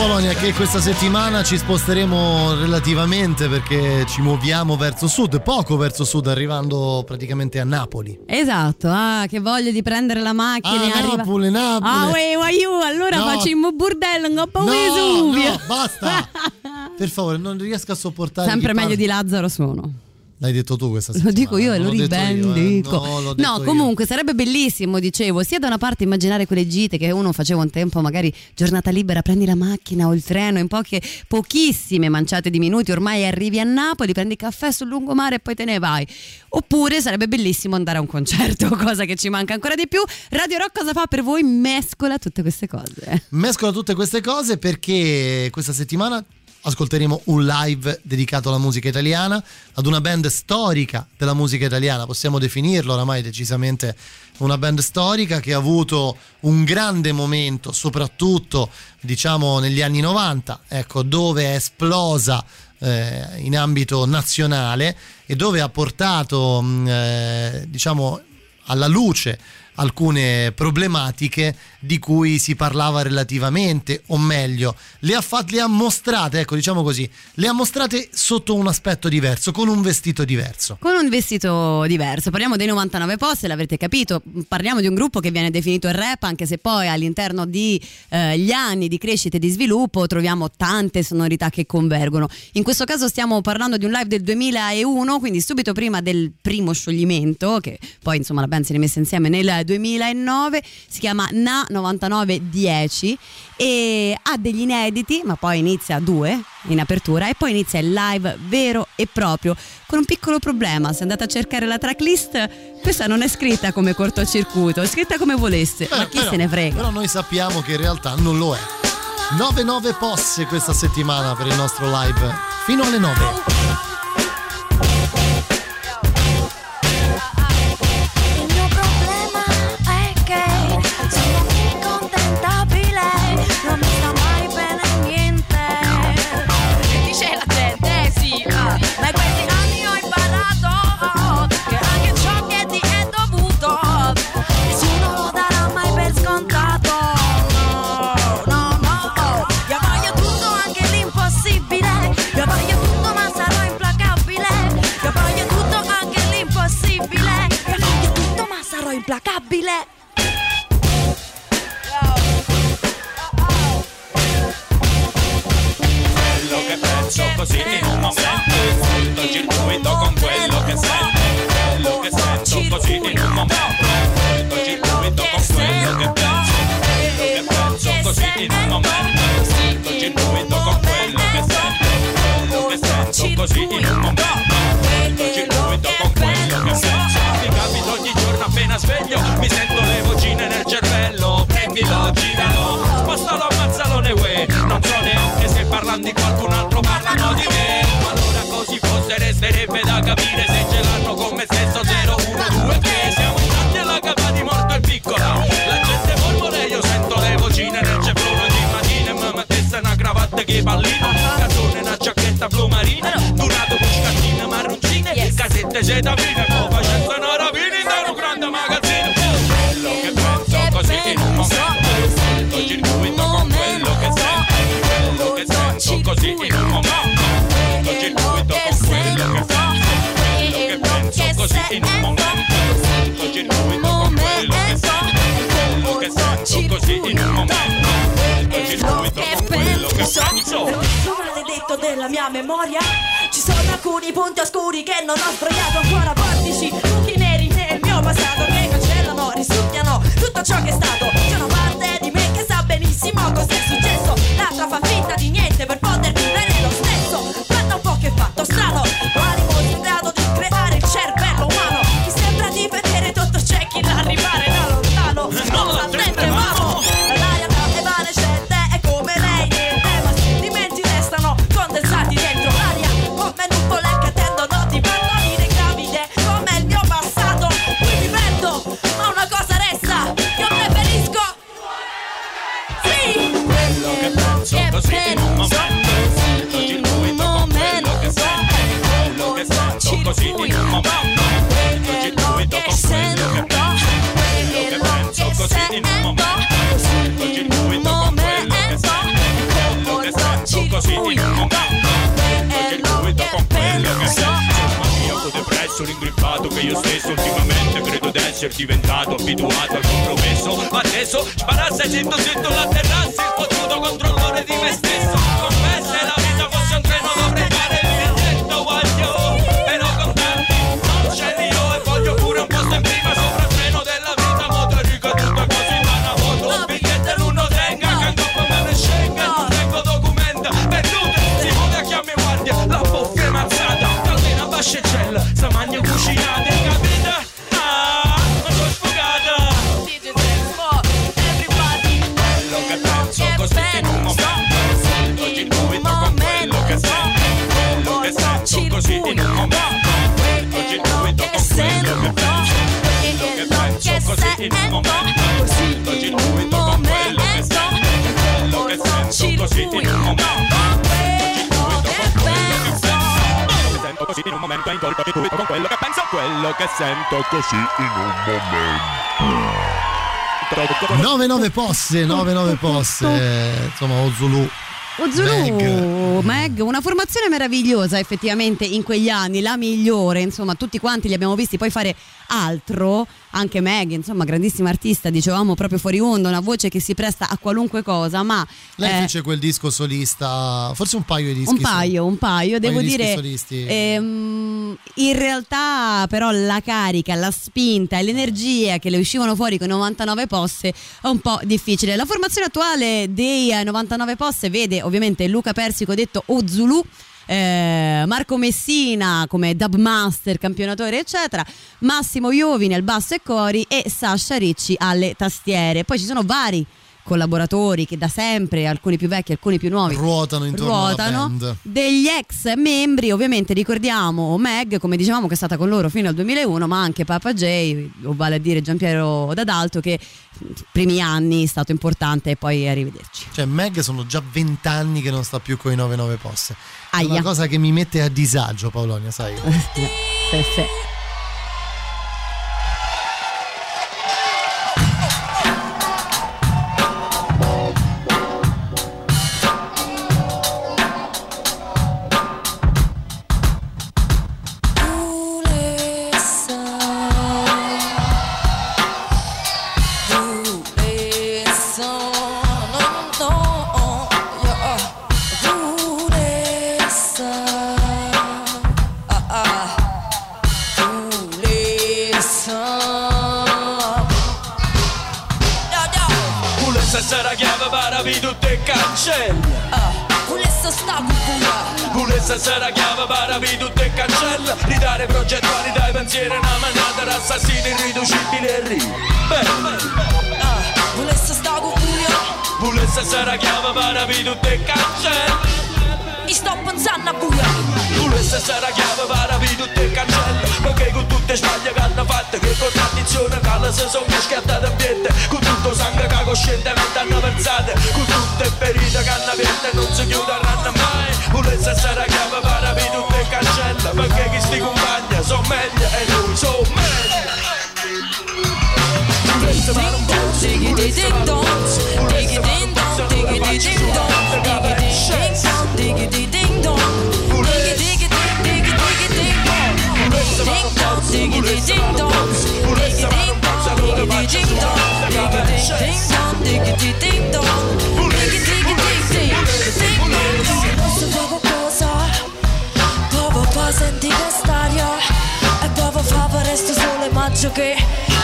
Polonia che questa settimana ci sposteremo relativamente perché ci muoviamo verso sud, poco verso sud, arrivando praticamente a Napoli. Esatto, ah, che voglia di prendere la macchina Ah, arriva- Napoli, Napoli. Ah, uè, uè, io, allora No. facciamo burdello in coppa No, Vesuvio. no, basta. Per favore, non riesco a sopportare. Sempre meglio parla- di Lazzaro sono. L'hai detto tu questa Lo settimana. dico io e lo io, eh. rivendico. No, No, io. comunque sarebbe bellissimo, dicevo, sia da una parte immaginare quelle gite che uno faceva un tempo, magari giornata libera, prendi la macchina o il treno in poche, pochissime manciate di minuti, ormai arrivi a Napoli, prendi caffè sul lungomare e poi te ne vai. Oppure sarebbe bellissimo andare a un concerto, cosa che ci manca ancora di più. Radio Rock cosa fa per voi? Mescola tutte queste cose. Mescola tutte queste cose perché questa settimana ascolteremo un live dedicato alla musica italiana, ad una band storica della musica italiana, possiamo definirlo oramai decisamente una band storica che ha avuto un grande momento, soprattutto diciamo negli anni 90, ecco, dove è esplosa eh, in ambito nazionale e dove ha portato mh, eh, diciamo alla luce alcune problematiche di cui si parlava relativamente, o meglio, le ha, fat- le ha mostrate, ecco diciamo così, le ha mostrate sotto un aspetto diverso, con un vestito diverso. Con un vestito diverso, parliamo dei 99 post, l'avrete capito, parliamo di un gruppo che viene definito il rap, anche se poi all'interno di eh, gli anni di crescita e di sviluppo troviamo tante sonorità che convergono. In questo caso stiamo parlando di un live del 2001, quindi subito prima del primo scioglimento, che poi insomma la band si è rimessa insieme nel 2009, si chiama Na 9910 e ha degli inediti, ma poi inizia a due in apertura e poi inizia il live vero e proprio con un piccolo problema. Se andate a cercare la tracklist, questa non è scritta come cortocircuito, è scritta come volesse, ma chi Però- se ne frega? Però noi sappiamo che in realtà non lo è. 9-9 posse questa settimana per il nostro live, fino alle 9. non ho sbagliato. adesso è diventato abituato al compromesso. Ma adesso sparazza 100 100 la terrazza il fottuto di me stesso. Confessa la vita fosse un treno dovrei momento ingorgo di pubblico con quello che penso, quello che sento così in un momento. 99 posse, 99 posse, insomma Ozulu Ozulu, Meg. Meg, una formazione meravigliosa effettivamente in quegli anni, la migliore, insomma tutti quanti li abbiamo visti poi fare altro, anche Maggie, insomma, grandissima artista, dicevamo proprio fuori onda, una voce che si presta a qualunque cosa, ma... Lei eh, fece quel disco solista, forse un paio di dischi. Un paio, un paio, un devo paio dire... Solisti. Ehm, in realtà però la carica, la spinta e l'energia che le uscivano fuori con 99 posse è un po' difficile. La formazione attuale dei 99 posse vede ovviamente Luca Persico detto Ozulu eh, Marco Messina come dubmaster, campionatore, eccetera, Massimo Iovine al basso e cori e Sasha Ricci alle tastiere. Poi ci sono vari collaboratori che da sempre, alcuni più vecchi, alcuni più nuovi, ruotano intorno ruotano, Degli ex membri, ovviamente ricordiamo Meg, come dicevamo, che è stata con loro fino al 2001, ma anche Papa J, o vale a dire Giampiero D'Adalto, che primi anni è stato importante e poi arrivederci. Cioè Meg sono già 20 anni che non sta più con i 99 poste. Aia. È una cosa che mi mette a disagio, Paolonia, sai? sì, sì. Le cancelle Ah, volesse sta cucura Volesse sarà chiave aprire tutte le cancelle Ridare progettuali dai pensieri Una manata di assassini irriducibili e ri. Ah, volesse sta cucura Volesse sarà chiave aprire tutte le cancelle Mi sto pensando a buia Volesse sarà chiave aprire tutte le cancelle Perché con tutte sbaglie che hanno fatto Che contraddizione che si sono schiattate in piede Con tutto sangue coscientemente hanno versate Con tutte ferite che hanno aperte e non si chiuderanno mai Volesse sarà chiave per aprire tutte le cancelle Perché chi sti compagni sono meglio e noi sono meglio Diggy ding dong, diggy ding dong, diggy ding dong, diggy ding ding dong, diggy diggy ding diggy diggy ding dong, ding dong, diggy ding dong, diggy ding ding dong, diggy diggy ding ding ding ding dong. Posso fare qualcosa? Proprio fa senti quest'aria E proprio fa per resto maggio che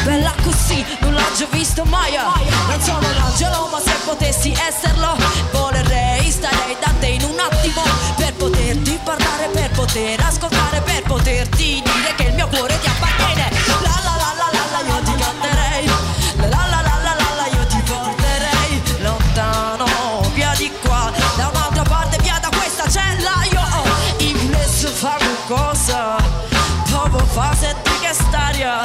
Bella così, non l'ho visto mai Non sono un angelo ma se potessi esserlo Volerei, starei da te in un attimo Per poterti parlare, per poter ascoltare Per poterti dire che il mio cuore ti appartiene fa senti che staria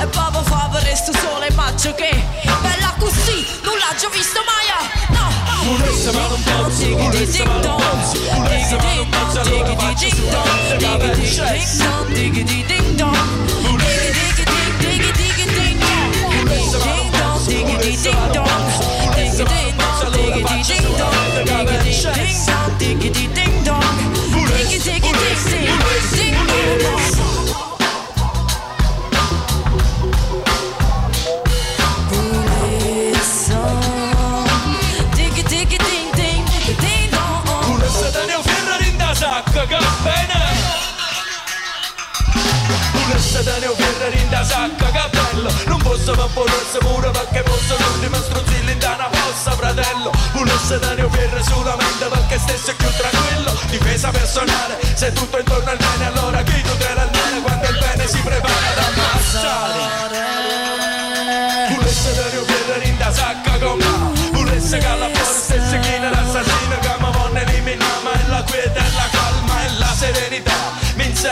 E proprio fa per resto sole maggio che? Bella così, non l'ha già visto mai No. Volesse fare un po' Diggy ding dong Diggy ding dong Diggy ding dong Diggy ding dong Diggy ding dong Diggy diggy ding diggy diggy ding dong Ding dong Diggy ding dong Diggy ding dong Diggy ding dong Diggy ding dong Diggy ding dong Diggy diggy ding ding ding dong in da sacca, che bene Volesse tenere Ferrari in da sacca, che bello Non posso ma volesse pure perché posso l'ultima struzzilla in da una fossa, fratello. Volesse tenere Ferrari solamente perché stesse più tranquillo. Difesa personale, se tutto intorno al bene Allora chi tutela il male quando il bene si prepara ad ammazzare. Volesse tenere Ferrari in da sacca con me Volesse che alla fuori stesse chi l'assassino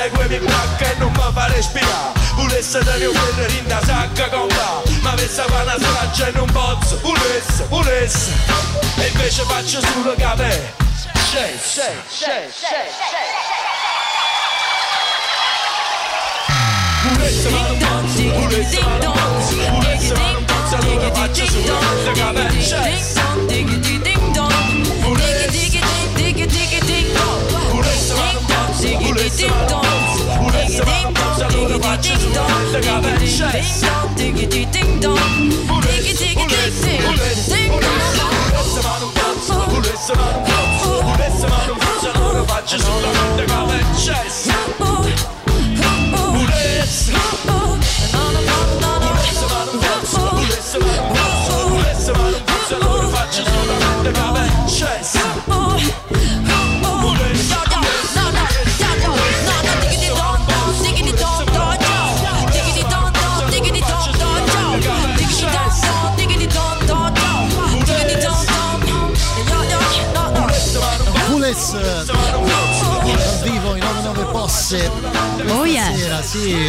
Mi insegue, mi bracca e non mi fa respirare Volesse tenere Ferrari in da sacca con me Ma avesse fa una straccia e non posso Volesse, volesse E invece faccio solo capè Shake, shake, shake, shake, Volesse fare un po', volesse fare un po', volesse fare un po', se allora faccio solo capè Shake Volesse Volesse fare un po', volesse fare un po', volesse fare un po', se allora faccio solo queste capè Shake Volesse Volesse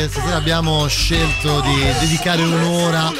stasera abbiamo scelto di dedicare un'ora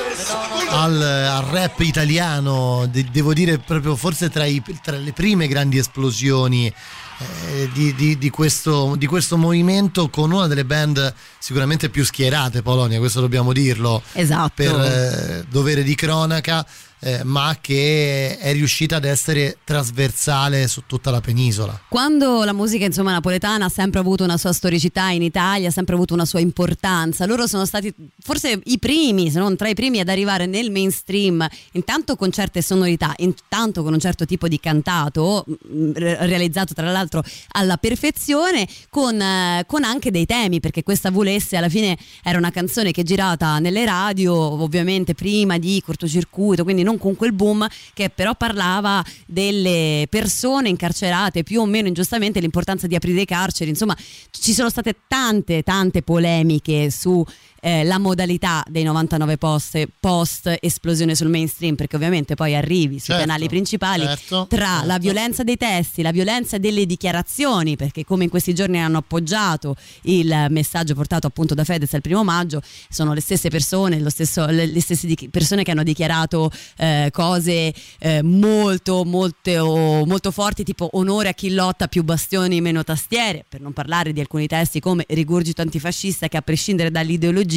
al, al rap italiano de- devo dire proprio forse tra, i- tra le prime grandi esplosioni eh, di, di- di questo, di questo movimento con una delle band sicuramente più schierate Polonia questo dobbiamo dirlo Esatto. per eh, dovere di cronaca eh, ma che è riuscita ad essere trasversale su tutta la penisola. Quando la musica insomma napoletana ha sempre avuto una sua storicità in Italia, ha sempre avuto una sua importanza, loro sono stati forse i primi, se non tra i primi ad arrivare nel mainstream, intanto con certe sonorità, intanto con un certo tipo di cantato, re- realizzato tra l'altro alla perfezione, con, eh, con anche dei temi, perché questa Volesse alla fine era una canzone che è girata nelle radio, ovviamente prima di cortocircuito, quindi non non con quel boom che però parlava delle persone incarcerate più o meno ingiustamente, l'importanza di aprire i carceri, insomma ci sono state tante tante polemiche su eh, la modalità dei 99 post, post esplosione sul mainstream perché ovviamente poi arrivi sui Certo, canali principali certo, tra certo. la violenza dei testi, la violenza delle dichiarazioni perché come in questi giorni hanno appoggiato il messaggio portato appunto da Fedez il primo maggio sono le stesse persone, lo stesso- le, le stesse di- persone che hanno dichiarato eh, cose eh, molto molto molto forti tipo onore a chi lotta più bastioni meno tastiere per non parlare di alcuni testi come rigurgito antifascista che a prescindere dall'ideologia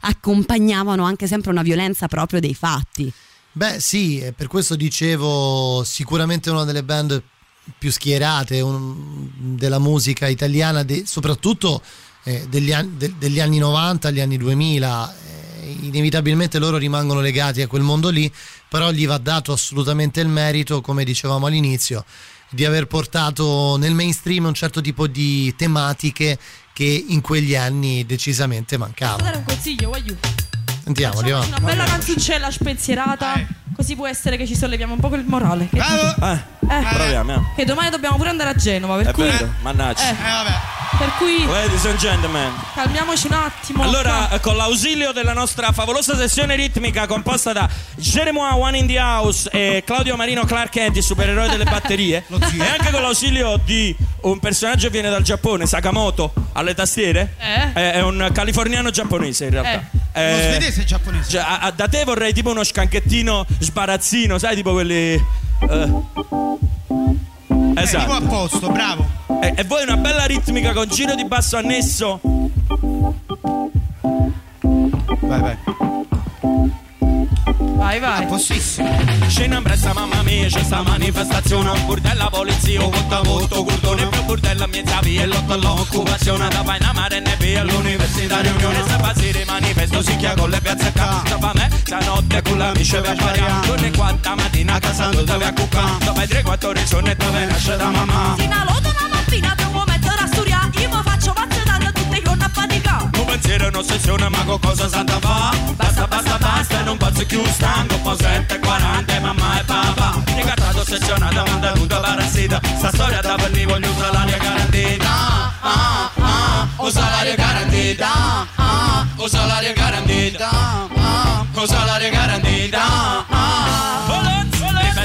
accompagnavano anche sempre una violenza proprio dei fatti. Beh, sì, per questo dicevo sicuramente una delle band più schierate un- della musica italiana, de- soprattutto eh, degli, an- de- degli anni 90 agli anni 2000. eh, inevitabilmente loro rimangono legati a quel mondo lì, però gli va dato assolutamente il merito, come dicevamo all'inizio, di aver portato nel mainstream un certo tipo di tematiche che in quegli anni decisamente mancavano. dare un consiglio, voglio. Sentiamoli, va. Una bella canzoncella spensierata, così può essere che ci solleviamo un po' il morale. Che Eh, Eh. proviamo. eh. Che domani dobbiamo pure andare a Genova, per È cui. vero, mannaggia. Eh, per cui Ladies and gentlemen. calmiamoci un attimo. Allora, eh, con l'ausilio della nostra favolosa sessione ritmica composta da Jeremiah One in the House e Claudio Marino Clark Kent, il supereroe delle batterie, e anche con l'ausilio di un personaggio che viene dal Giappone, Sakamoto, alle tastiere, Eh? è, è un californiano giapponese in realtà. Eh. Uno svedese giapponese. Cioè, a- a- da te vorrei tipo uno scanchettino sbarazzino, sai, tipo quelli. Eh, Tipo a Esatto. posto, bravo. E, e voi una bella ritmica con giro di basso annesso. Vai, vai. Vai, vai. Scena in brezza mamma mia c'è sta manifestazione. Un burdella polizia, volta volto cordone Più burdella mezza via e lotta all'occupazione. Da vai a mare ne via all'università riunione Se passi manifesto si chia con le piazze qua Dopo me stanotte con l'amici per pariare Torni quattro mattina a casa dove a cucca. Dopo tre quattro risorne dove nasce da mamma. Fino all'otto una mattina per un momento da studiare. Io mi faccio mazzetare tutte i giorni a fatica. Pensiero è un'ossessione ma con cosa santa fa. Basta basta basta e non posso più stanco 7 40 mamma e papà. Ricardato ossessionata mandanuta parassita. Sta storia da lì voglio un salario garantita ah, ah, Un salario garantita ah, Un salario garantita ah, Un salario garantita ah.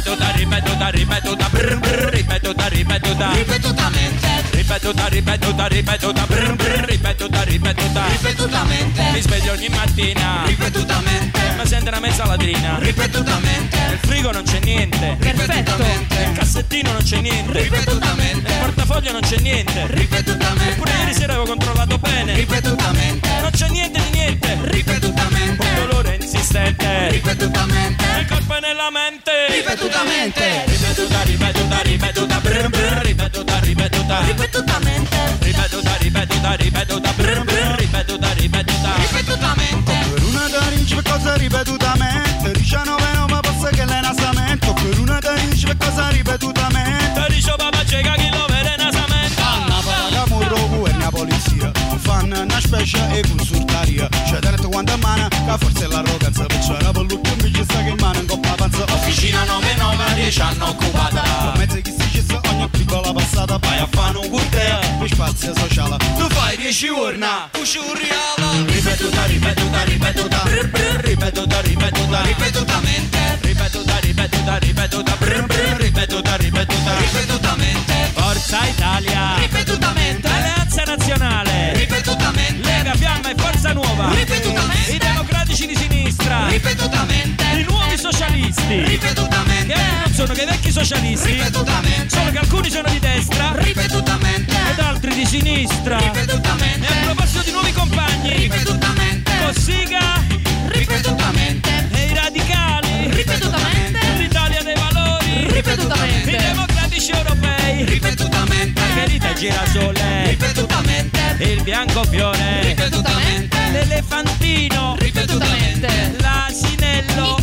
Ripetuta, ripetuta, ripetuta, brr, brr, ripetuta, ripetuta. Ripetutamente Ripetuta, ripetuta, ripetuta, brr, brr, ripetuta, ripetuta Ripetutamente. Mi sveglio ogni mattina. Ripetutamente. Ma sento una mezza ladrina. Ripetutamente. Nel frigo non c'è niente. Perfetto. Nel cassettino non c'è niente. Ripetutamente. Nel portafoglio non c'è niente. Ripetutamente. Eppure ieri sera avevo controllato bene. Ripetutamente. Non c'è niente di niente. Ripetutamente. Un dolore insistente. Ripetutamente. Nel corpo e nella mente. Ripetutamente. Ripetuta, ripetuta, ripetuta brr, brr, Ripetuta, ripetuta. Ripetutamente. Ripetuta, ripetuta, ripetuta brr, brr, Ripetuta, ripetuta. Ripetutamente. Per una darinci per cosa ripetutamente? 19 non mi posso che l'enassamento Per una darinci per cosa ripetutamente specie e consultaria. C'è detto quanto mana che forse l'arroganza Perciò era per l'ultimo invece sta che mano in coppa panza. Officina 99 10 anni occupata. Con mezzo che si cessa ogni piccola passata Vai a fare un curtea Per spazio sociale Tu fai 10 urna Usciuriala Ripetuta, ripetuta, ripetuta. Brr, brr, Ripetuta, ripetuta Ripetutamente Ripetuta, ripetuta, ripetuta. Ripetuta, ripetuta. Ripetutamente Forza Italia. Ripetutamente e Forza Nuova. Ripetutamente. I democratici di sinistra. Ripetutamente. I nuovi socialisti. Ripetutamente. Che non sono che i vecchi socialisti. Ripetutamente. Solo che alcuni sono di destra. Ripetutamente. Ed altri di sinistra. Ripetutamente. E a proposito di nuovi compagni. Ripetutamente. Cossiga. Ripetutamente. E i radicali. Ripetutamente. L'Italia dei valori. Ripetutamente. I democratici europei. Ripetutamente. Margherita e Girasole. Ripetutamente. Il biancofiore Ripetutamente. L'elefantino. Ripetutamente. L'asinello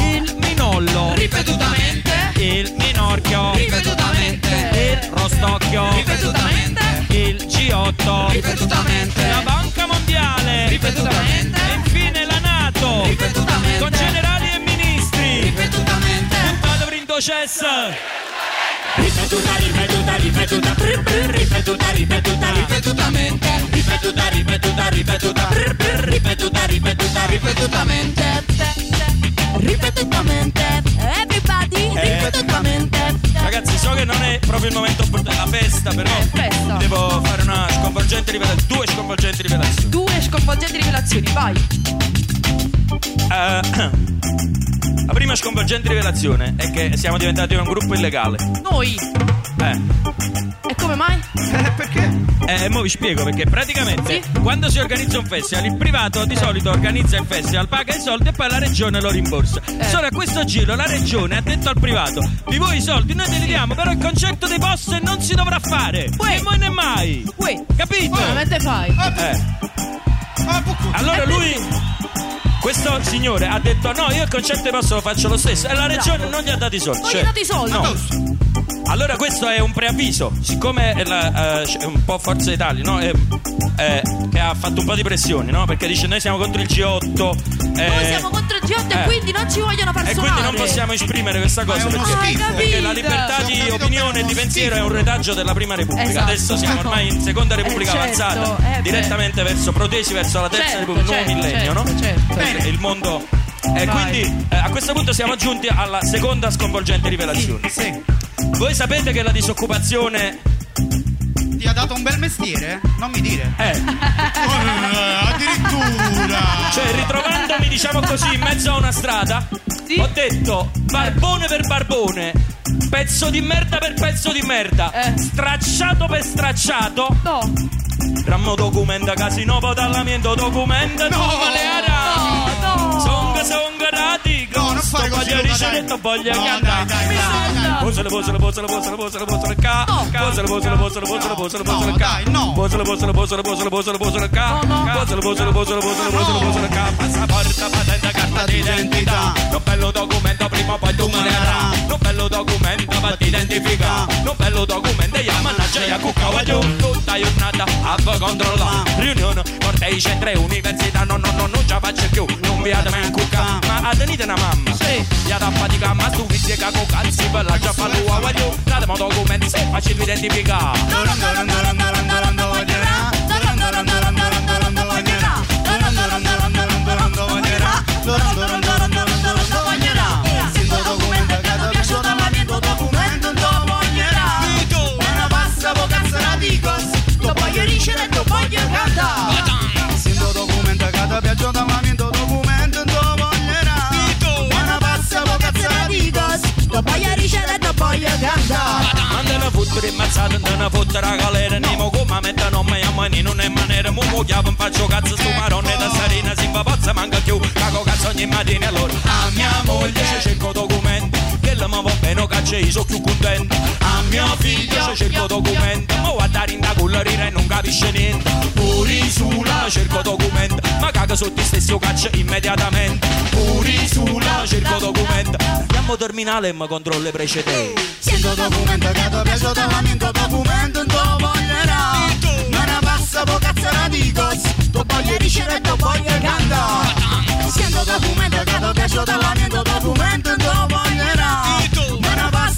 Il minollo. Ripetutamente. Il minorchio. Ripetutamente. Il rostocchio. Ripetutamente. Il G8 Ripetutamente. La Banca Mondiale. Ripetutamente. E infine la Nato. Ripetutamente. Con generali e ministri. Yes! Ripetuta, ripetuta, ripetuta, brr, brr, ripetuta, ripetuta, ripetutamente. Ripetuta, ripetuta, ripetuta, brr, brr, ripetuta, ripetuta, ripetutamente. Ripetutamente. Everybody, Eh. ripetutamente. Ragazzi, so che non è proprio il momento opportuno, la festa, però devo fare una sconvolgente rivelazione, due sconvolgenti rivelazioni. Due sconvolgenti rivelazioni, vai. Eh, la prima sconvolgente rivelazione è che siamo diventati un gruppo illegale. Noi. Eh, E come mai? perché? eh, mo vi spiego perché praticamente quando si organizza un festival, il privato di solito organizza il festival, paga i soldi e poi la regione lo rimborsa. Solo a questo giro la regione ha detto al privato: di voi i soldi noi te li diamo, però il concetto dei post non si dovrà fare. E mai né mai. Capito? Come fai? Eh. Allora lui, questo signore ha detto no, io il concetto di posto lo faccio lo stesso e la regione non gli ha dato i soldi. Non gli Cioè, ha dato i soldi? No. Allora questo è un preavviso, siccome è, la, c'è un po' Forza Italia, no? Eh, eh, che ha fatto un po' di pressioni, no? Perché dice noi siamo contro il G8. eh, Noi siamo contro il G8 e eh. quindi non ci vogliono far e quindi non possiamo esprimere questa cosa perché, schifo. Hai perché la libertà di opinione e di pensiero è un retaggio della prima repubblica. Esatto. Adesso siamo ormai in seconda repubblica Eh, certo, avanzata, eh, direttamente verso protesi verso la terza Certo, repubblica, nuovo certo, millennio, no? certo, certo. Perché il mondo. E quindi eh, a questo punto siamo giunti alla seconda sconvolgente rivelazione. Voi sapete che la disoccupazione Ti ha dato un bel mestiere? Non mi dire. Eh. addirittura. Cioè, ritrovandomi, diciamo così, in mezzo a una strada, ho detto barbone per barbone, pezzo di merda per pezzo di merda, stracciato per stracciato. No. Rammo documento casino potallamento documento no maleara. No, no. Songa songa. No, non fare così, voglio ricevere dai. voglio No, cantare. Posala posala posala posala posala posala ca. Posala posala posala posala posala posala ca. Posala posala posala posala posala posala ca. Posala posala posala posala posala posala ca. Passaporto, patente, carta d'identità. Non bello documento prima o poi tu me ne darai. Non bello documento per ti identificare. Non bello documento io mannaggia io cucca voglio tutta giornata a controllare. Riunione, cortei, centri, università. No, no, no, non ce la faccio più. Non vi adame in cucca. Ma a tenete una mamma. Sì. Gli da fatica ma tu mi spiega con cazzi per la già falua voglio. Datemi documenti se facile identificare. Sento documento che ti piace da mamento Sto voglio ricevere e voglio cantare Manda una fottere mazzata, da una fottere a galera Nemo come metta non mi mani non è maniera Mu mu chiavo in faccio cazzo stu marone da sarina Si fa pazza manca più Cago cazzo ogni mattina allora. A mia moglie cerco documenti Che la mi va bene caccia io sono più contento A mio figlio ci cerco documenti Ma guardare in da culla rira e non capisce niente. Puri sulla cerco documenti Ma caga sotto stesso caccia immediatamente. Puri sulla cerco documenti Chiamo terminale e mi controllo i precedenti Sento documento che ti piace da mamento documento non ti voglierà Una passa po' cazzo la dico Sto voglio ricevere e voglio cantare. Sento documento che ti piace da mamento documento non ti voglierà Una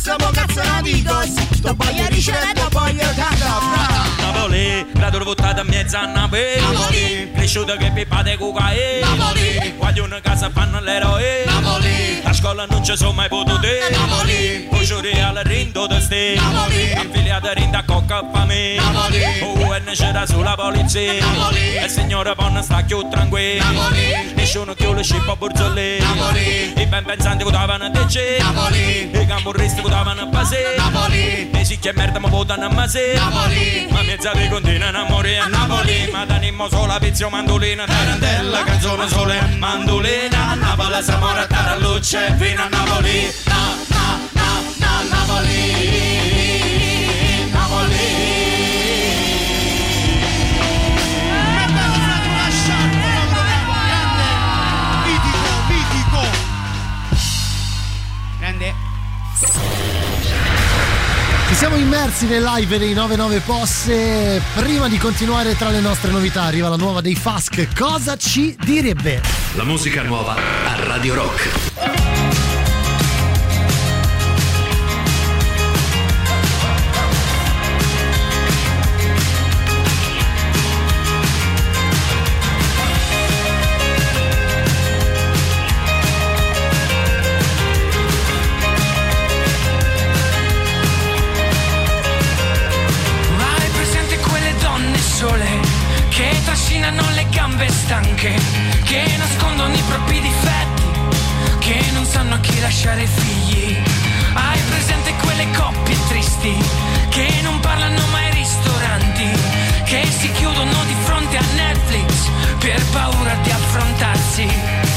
passa po' cazzo la dico Sto voglio ricevere e voglio cantare Napoli, la tua votata in mezzo a Napoli Napoli. Cresciuto che pippate cucae Napoli. Voglio una casa fanno l'eroe Napoli. A scuola non ci sono mai potuti Napoli. Giuri al rindo da ste Napoli. Affiliata rinda cocca pa me Napoli. UN c'era sulla polizia Napoli. E il signore Ponna sta più tranquillo Napoli. Nessuno più le scippa a Burzolli Napoli. I ben pensanti votavano a te Napoli. I camorristi votavano a Pase Napoli. E si che merda ma votano a Mase Napoli. Ma mezza vi continuano a morire a Napoli. Ma da Nimmo sola pizio mandolina. Tarantella canzone sole mandolina. A Napoli si muore a Tarallucce fino a Napoli. Na na na na Napoli Ci siamo immersi nel live dei 99 Posse. Prima di continuare tra le nostre novità, arriva la nuova dei Fask. Cosa ci direbbe? La musica nuova a Radio Rock. allenano le gambe stanche, che nascondono i propri difetti, che non sanno a chi lasciare figli. Hai presente quelle coppie tristi, che non parlano mai ai ristoranti, che si chiudono di fronte a Netflix per paura di affrontarsi.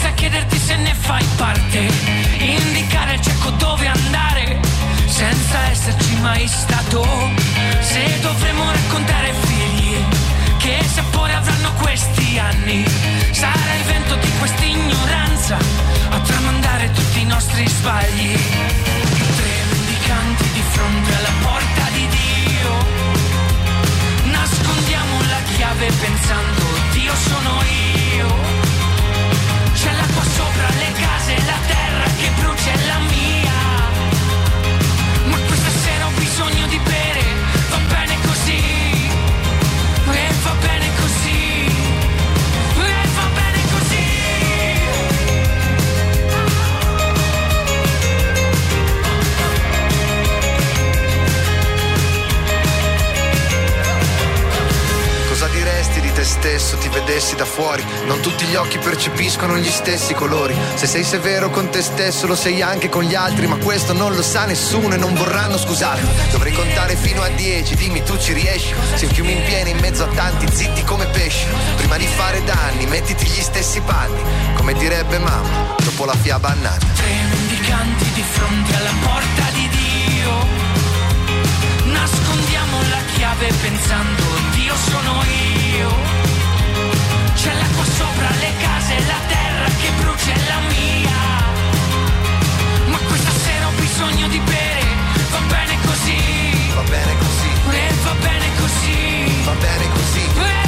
Senza chiederti se ne fai parte. Indicare il cieco dove andare senza esserci mai stato. Se dovremo raccontare figli che sapore avranno questi anni, sarà il vento di questa ignoranza a tramandare tutti i nostri sbagli. Tre mendicanti di fronte alla porta di Dio. Nascondiamo la chiave pensando Dio sono io. Sopra le case, la terra che brucia è la mia. Vedessi da fuori? Non tutti gli occhi percepiscono gli stessi colori. Se sei severo con te stesso, lo sei anche con gli altri, ma questo non lo sa nessuno e non vorranno scusarmi. Dovrei contare fino a dieci, dimmi tu ci riesci. Se un fiume in piena in mezzo a tanti, zitti come pesci. Prima di fare danni, mettiti gli stessi panni. Come direbbe mamma, dopo la fiaba annata. Tre mendicanti di fronte alla porta di Dio. Nascondiamo la chiave pensando Dio sono io. C'è l'acqua sopra le case, la terra che brucia è la mia. Ma questa sera ho bisogno di bere, va bene così. Va bene così, E va bene così. va bene così. E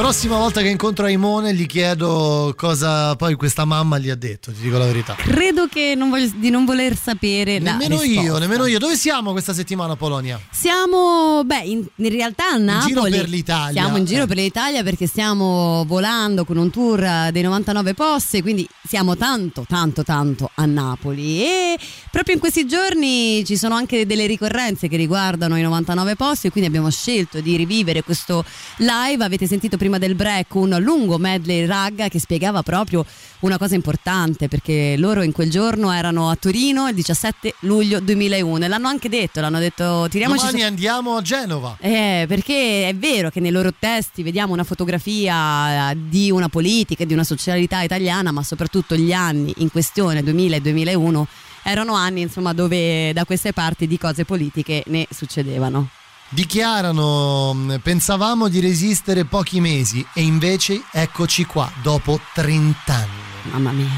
prossima volta che incontro Aimone gli chiedo cosa poi questa mamma gli ha detto, ti dico la verità. Credo che non voglio- di non voler sapere Nemmeno risposta. io, nemmeno io. Dove siamo questa settimana Polonia? Siamo, beh, in, in realtà a Napoli. giro per l'Italia. Siamo in giro Eh. per l'Italia perché stiamo volando con un tour dei 99 posti, quindi siamo tanto, tanto, tanto a Napoli. E proprio in questi giorni ci sono anche delle ricorrenze che riguardano i 99 posti, e quindi abbiamo scelto di rivivere questo live. Avete sentito prima del break un lungo medley ragga che spiegava proprio una cosa importante perché loro in quel giorno erano a Torino il 17 luglio 2001 e l'hanno anche detto, l'hanno detto tiriamoci Domani su- andiamo a Genova. eh, perché è vero che nei loro testi vediamo una fotografia di una politica e di una socialità italiana, ma soprattutto gli anni in questione, 2000 e 2001, erano anni insomma dove da queste parti di cose politiche ne succedevano. Dichiarano, mh, pensavamo di resistere pochi mesi e invece eccoci qua, dopo 30 anni. Mamma mia.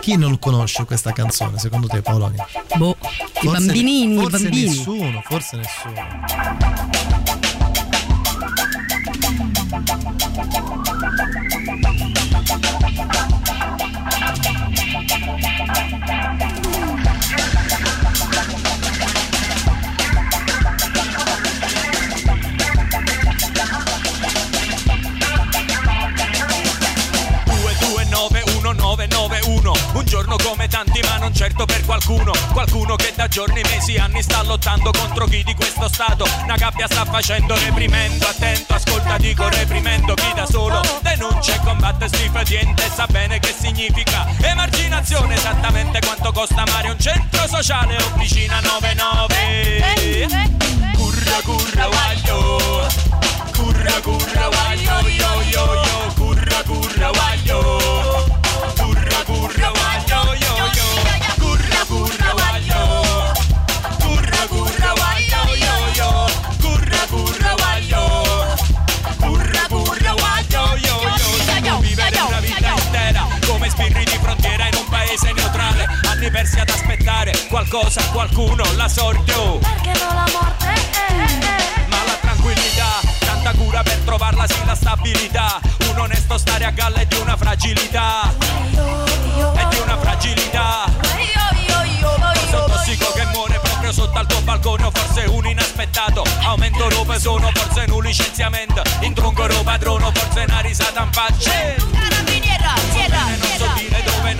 Chi non conosce questa canzone, secondo te Paolonia? Boh, i Forse- bambinini, i forse bambini. nessuno, forse nessuno. Un giorno come tanti ma non certo per qualcuno. Qualcuno che da giorni, mesi, anni sta lottando contro chi di questo stato. Una gabbia sta facendo reprimendo Attento, ascolta, dico reprimendo Chi da solo. Denuncia e combatte stipediente Sa bene che significa emarginazione. Esattamente quanto costa amare un centro sociale Officina 99 Curra curra guaglio. Curra curra guaglio. Yo yo yo Curra mettersi ad aspettare qualcosa, qualcuno, la sorte oh. Perché non la morte? Eh, eh, eh. Ma la tranquillità, tanta cura per trovarla sì la stabilità. Un onesto stare a galla è di una fragilità. È di una fragilità. Un tossico che muore proprio sotto al tuo balcone o forse un inaspettato. Aumento robe sono, forse un licenziamento. Intronco padrono, forse una risata in faccia. Carabiniera, tierra,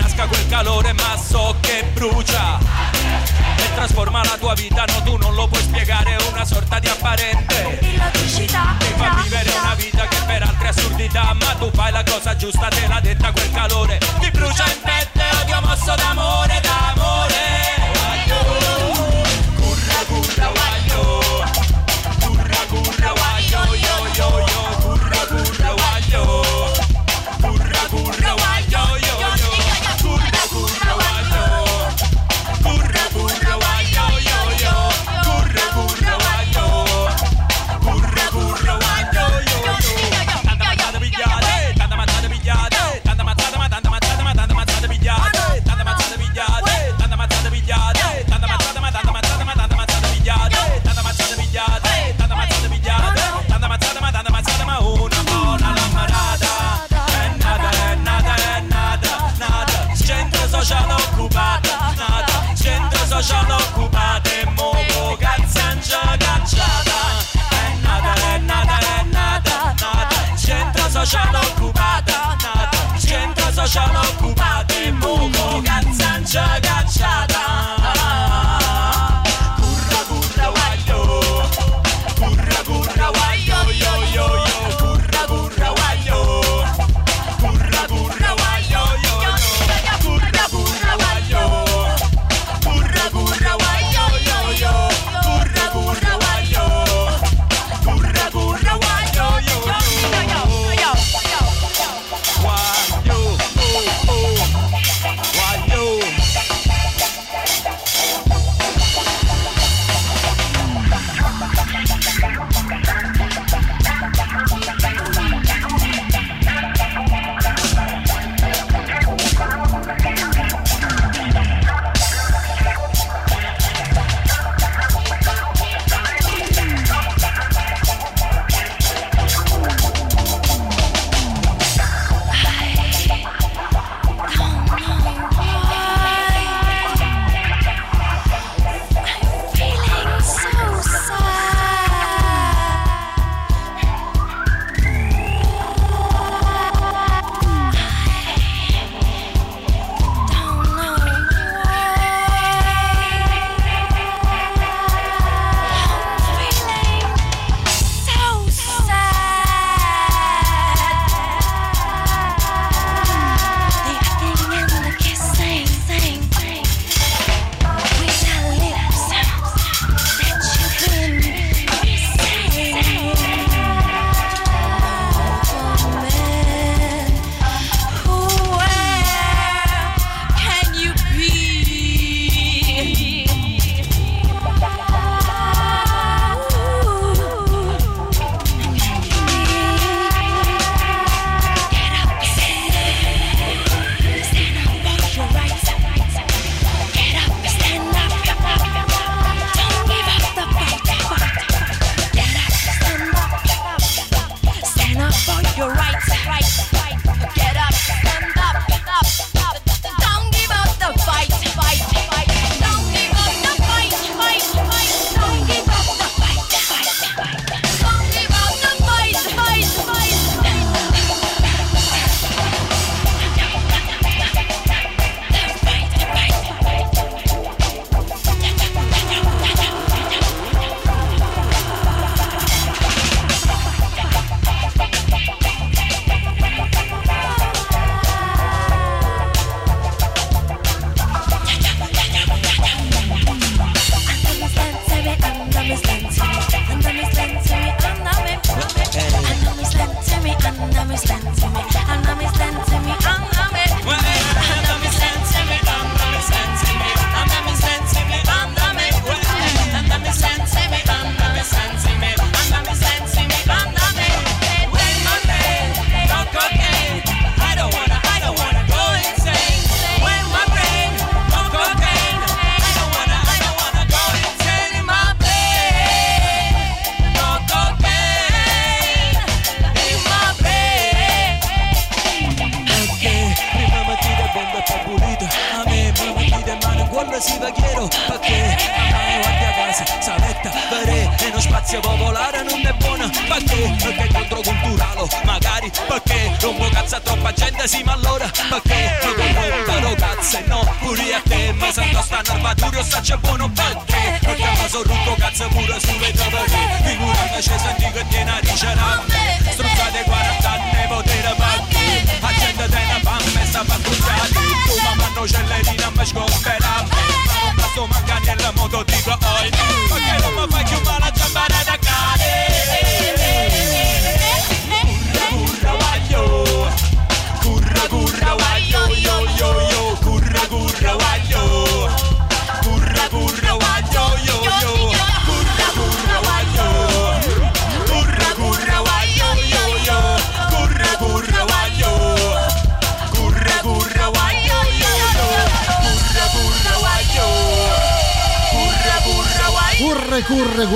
nasca quel calore ma so che brucia. E trasforma la tua vita, no tu non lo puoi spiegare, è una sorta di apparente. Illogicità, Ti fa vivere una vita che per altre assurdità Ma tu fai la cosa giusta, te l'ha detta quel calore. Ti brucia in pelle, odio mosso d'amore, d'amore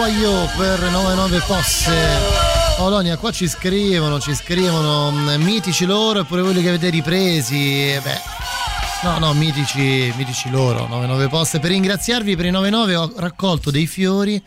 guagliò per 99 posse. Polonia, qua ci scrivono, ci scrivono mm, mitici loro e pure quelli che avete ripresi. e Beh, no, no, mitici, mitici loro, 99 poste. Per ringraziarvi per i 99 ho raccolto dei fiori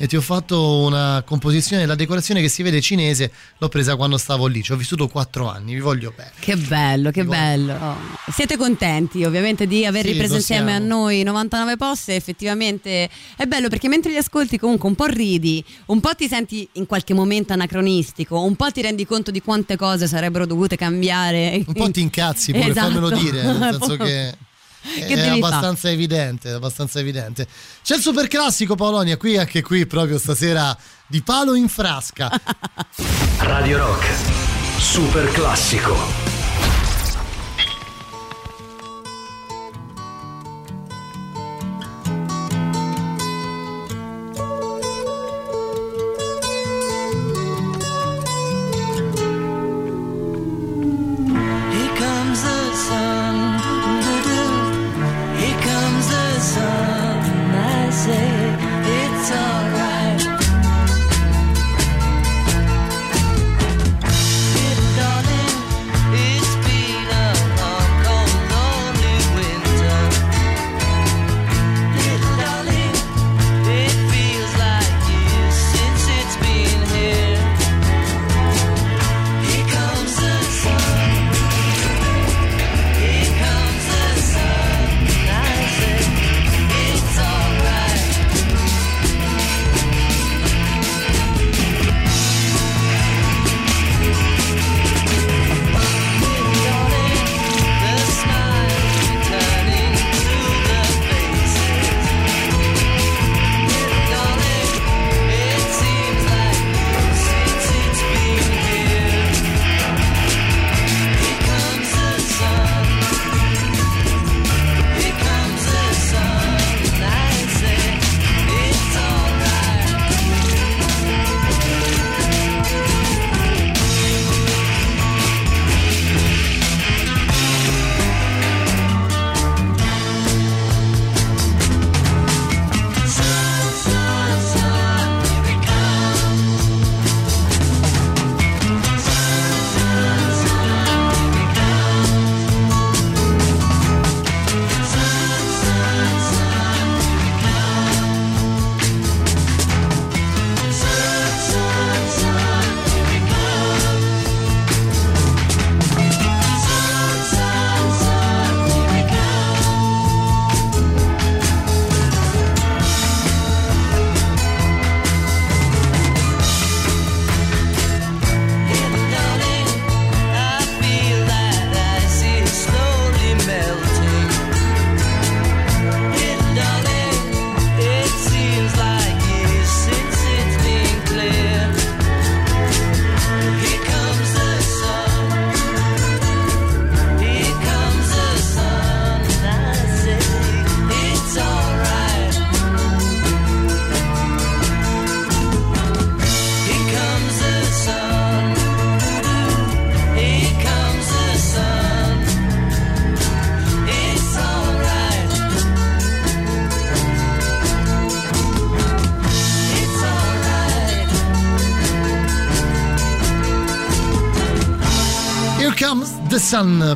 e ti ho fatto una composizione, la decorazione che si vede cinese, l'ho presa quando stavo lì, ci ho vissuto 4 anni, vi voglio bene. Che bello, che bello. Oh. Siete contenti ovviamente di aver Sì, ripreso insieme a noi 99 poste? Effettivamente è bello perché mentre li ascolti comunque un po' ridi, un po' ti senti in qualche momento anacronistico, un po' ti rendi conto di quante cose sarebbero dovute cambiare. Un po' ti incazzi pure, Esatto. fammelo dire, nel senso che... Che è abbastanza evidente, è abbastanza evidente. C'è il super classico Polonia, qui anche qui proprio stasera di palo in frasca. Radio Rock. Super classico.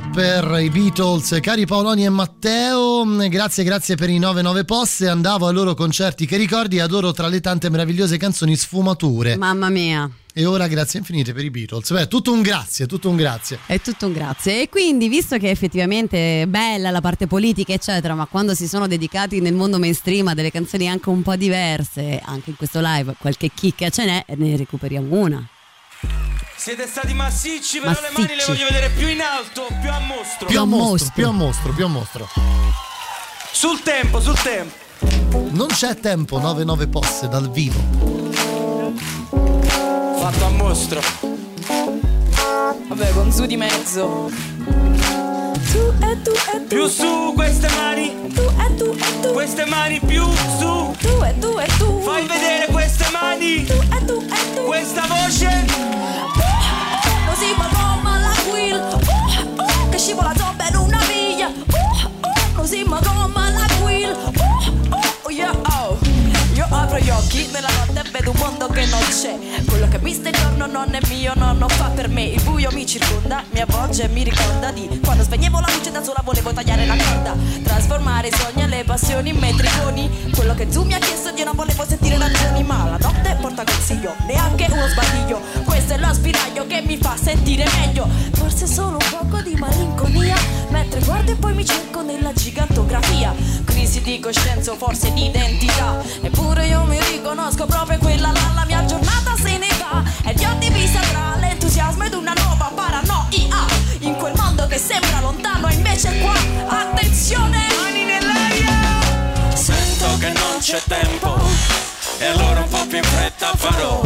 Per i Beatles, cari Paoloni e Matteo, grazie grazie per i 99 post, andavo ai loro concerti che ricordi e adoro tra le tante meravigliose canzoni sfumature. Mamma mia. E ora grazie infinite per i Beatles. Beh, tutto un grazie, tutto un grazie. È tutto un grazie. E quindi, visto che effettivamente è bella la parte politica, eccetera, ma quando si sono dedicati nel mondo mainstream a delle canzoni anche un po' diverse, anche in questo live qualche chicca ce n'è, ne recuperiamo una. Siete stati massicci, però le mani le Massicci. voglio vedere più in alto, più a mostro. Più a mostro, più a mostro, più a mostro. Sul tempo, sul tempo. Non c'è tempo, 99 post dal vivo. Fatto a mostro. Vabbè, con su di mezzo. Tu e tu e tu. Più su queste mani. Tu e tu e tu. Queste mani più su. Tu e tu e tu. Fai vedere queste mani. Tu e tu e tu. Questa voce. Così ma come la Quill. Uh, uh, che scivola zomba in una via. Uh, uh, così la Quill. Uh, uh, yeah, oh. Io apro gli occhi nella notte vedo un mondo che non c'è. Quello che mi sta intorno non è mio, no, non fa per me. Il buio mi circonda, mi avvolge e mi ricorda di quando spegnevo la luce da sola volevo tagliare la corda. Trasformare i sogni e le passioni in metriconi. Quello che tu mi hai chiesto io non volevo sentire ragioni, ma la notte porta consiglio, neanche uno sbaglio. Questo è lo spiraglio che mi fa sentire meglio. Forse solo un poco di malinconia. Mentre guardo e poi mi cerco nella gigantografia. Crisi di coscienza o forse di identità. Eppure io mi riconosco proprio quella là. La mia giornata se ne va. E ti ho divisa tra l'entusiasmo ed una nuova paranoia. In quel mondo che sembra lontano, e invece è qua. Attenzione! Mani nell'aria! Sento che non c'è tempo. E allora un po' più in fretta farò.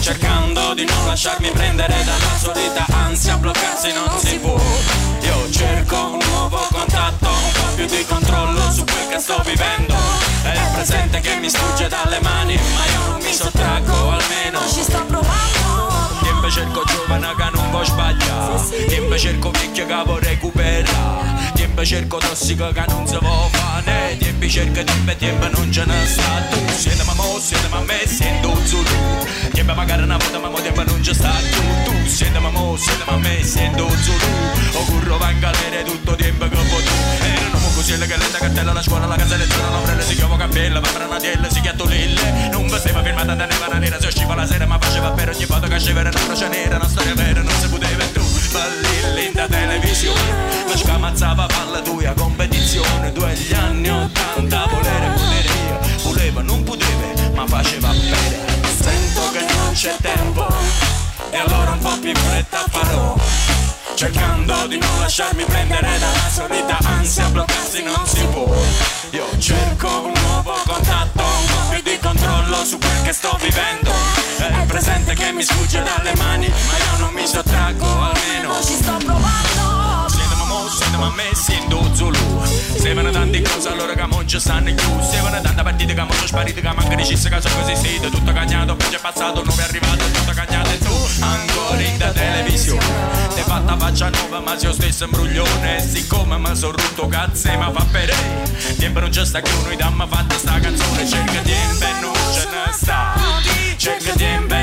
Cercando di non lasciarmi prendere dalla solita ansia, bloccarsi non si può. Io cerco un nuovo contatto, un po' più di controllo su quel che sto vivendo. È il presente che mi sfugge dalle mani, ma io non mi sottraggo almeno. Ci sto provando! Tiempo cerco giovane che non può sbagliare Tiempo cerco vecchio che vuoi recuperare Tiempo cerco tossico che non si può fare. Tiempo cerco tempo e tempo non ce ne sta Tu. Siete ma mo, siete ma me, sento un zulu. Tiempo magari una volta ma mo tempo non ci sta tu. Tu siete ma mo, siete ma me, sento O curro va in galera tutto tempo che può tu. Erano mo così le galette cartella la scuola la casa lezione l'ombrella si chiama cappella va per una tiella si chiatto lille. Non vestiva firmata da neva nera si usciva la sera ma faceva per ogni foto che scivere una croce nera una storia vera non si poteva tu balli da televisione. La scamazzava palla tua competizione. Tu agli anni 80 volere volere io voleva non poteva ma faceva bene. Sento che non c'è tempo. E allora un po' più in fretta farò Cercando di non lasciarmi prendere dalla solita ansia Bloccarsi non si può Io cerco un nuovo contatto Un po' più di controllo su quel che sto vivendo È il presente che mi sfugge dalle mani Ma io non mi sottraggo almeno Ci sto provando! Siete ma me, siendo Zulu. Sevano tante cose allora che mo ci stanno chiusi. Sevano tante partite che mo sono sparite Che manca dicesse che sono così siete Tutto cagnato, poi c'è passato, non è arrivato Tutto cagnato. E tu ancora in da televisione. Ti fatta faccia nuova ma io stesso imbruglione siccome mi sono rotto cazzo e mi fa per Tempo non c'è sta più, noi dammi fatta sta canzone. Cerca e non ce ne sta. Cerca tempo e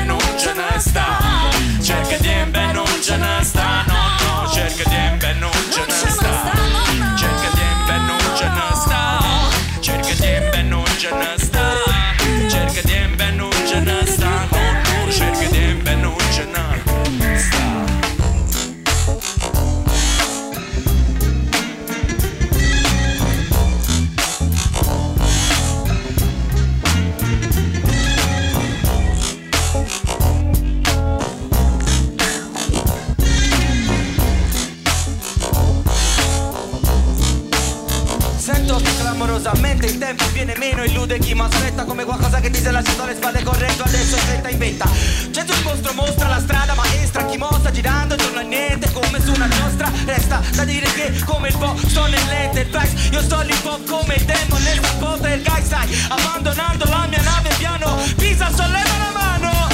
il tempo viene meno Illude chi mi aspetta come qualcosa che ti sei lasciato alle spalle correndo Adesso è fretta in vetta Gesù il mostro mostra la strada maestra Chi mostra girando intorno a niente come su una giostra. Resta da dire che come il po' sto nell'enterprise Io sto un po' come il demon nel rapporto del guy sai Abbandonando la mia nave piano Pisa solleva la mano.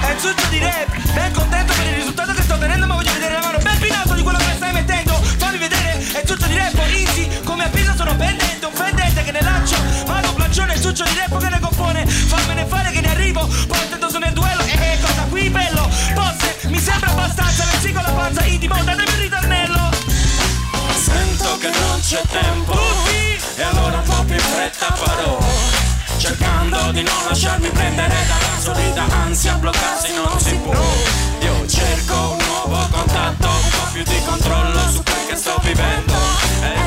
È il di rap Ben contento per il risultato che sto ottenendo Ma voglio ciccione, ciuccio di repo che ne compone. Fammene fare che ne arrivo, portando su nel duello. E eh, cosa qui bello, forse mi sembra abbastanza Versico la panza intimo, datemi il ritornello. Sento che non c'è tempo. Tutti. E allora un po' più in fretta farò. Cercando di non lasciarmi prendere dalla solita ansia Bloccarsi non si può. Io cerco un nuovo contatto Un po' più di controllo su quel che sto vivendo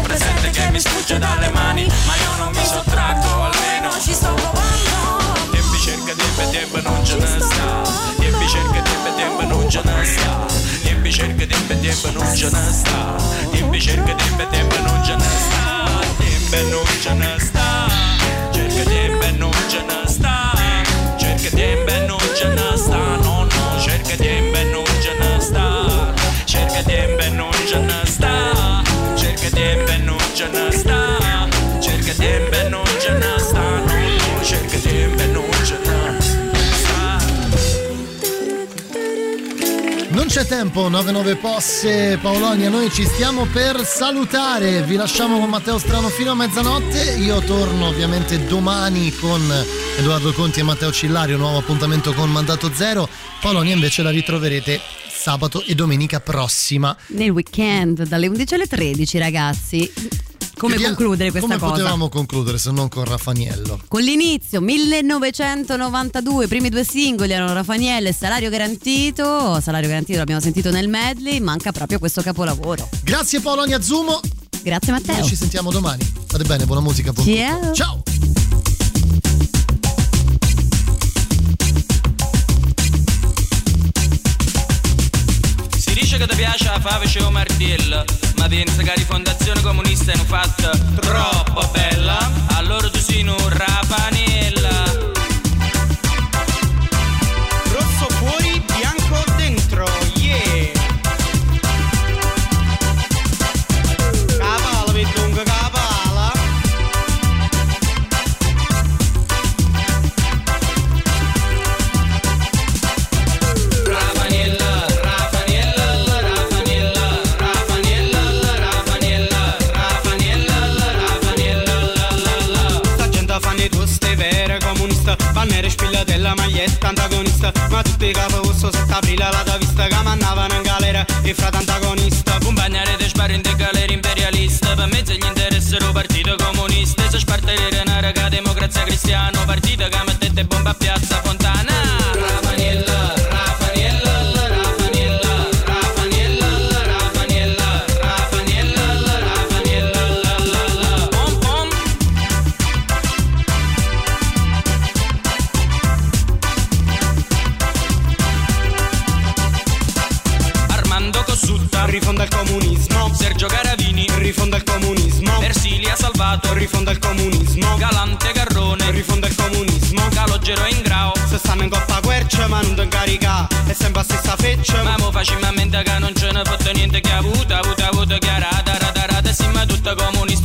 presente che mi sfugge dalle mani Ma io non mi sottraggo almeno Ci sto provando. Tempi cerca tempo tempo non ce ne sta. Tempi cerca tempo tempo non ce ne sta. Tempi cerca tempo tempo non ce ne sta. Tempi cerca tempo tempo non ce ne sta. Tempo non ce ne sta c'è tempo, 99 posse Paolonia, noi ci stiamo per salutare, vi lasciamo con Matteo Strano fino a mezzanotte, io torno ovviamente domani con Edoardo Conti e Matteo Cillario, nuovo appuntamento con Mandato Zero, Paolonia invece la ritroverete sabato e domenica prossima. Nel weekend dalle 11 alle 13 ragazzi. Come Chiudia- concludere questa come cosa? potevamo concludere se non con Raffaniello? Con l'inizio 1992, i primi due singoli erano Raffaele e Salario Garantito. Salario Garantito l'abbiamo sentito nel medley, manca proprio questo capolavoro. Grazie Paolonia Zumo. Grazie Matteo. Noi ci sentiamo domani. State bene, buona musica. buon Ciao. Ciao. Si dice che ti piace la fave o martello, ma pensa che la rifondazione comunista è un fatto troppo bella, allora tu sei un rapanella. Spilla della maglietta antagonista. Ma tutti i capo rosso 7 aprile l'ha vista Che mannavano in galera. E frate antagonista. Compagnare di sparo in galera imperialista. Per mezzo gli interessero partito comunista. Se spartere una raga democrazia cristiano Partito che mettete bomba a piazza Fontana Salvato Rifonda il comunismo. Galante Garrone. Rifonda il comunismo. Calogero e Ingrao Se stanno in coppa quercia ma non ti incarica. È sempre la stessa feccia. Ma mo facilmente che non ce ne fotte niente che ha avuto, avuto, avuto che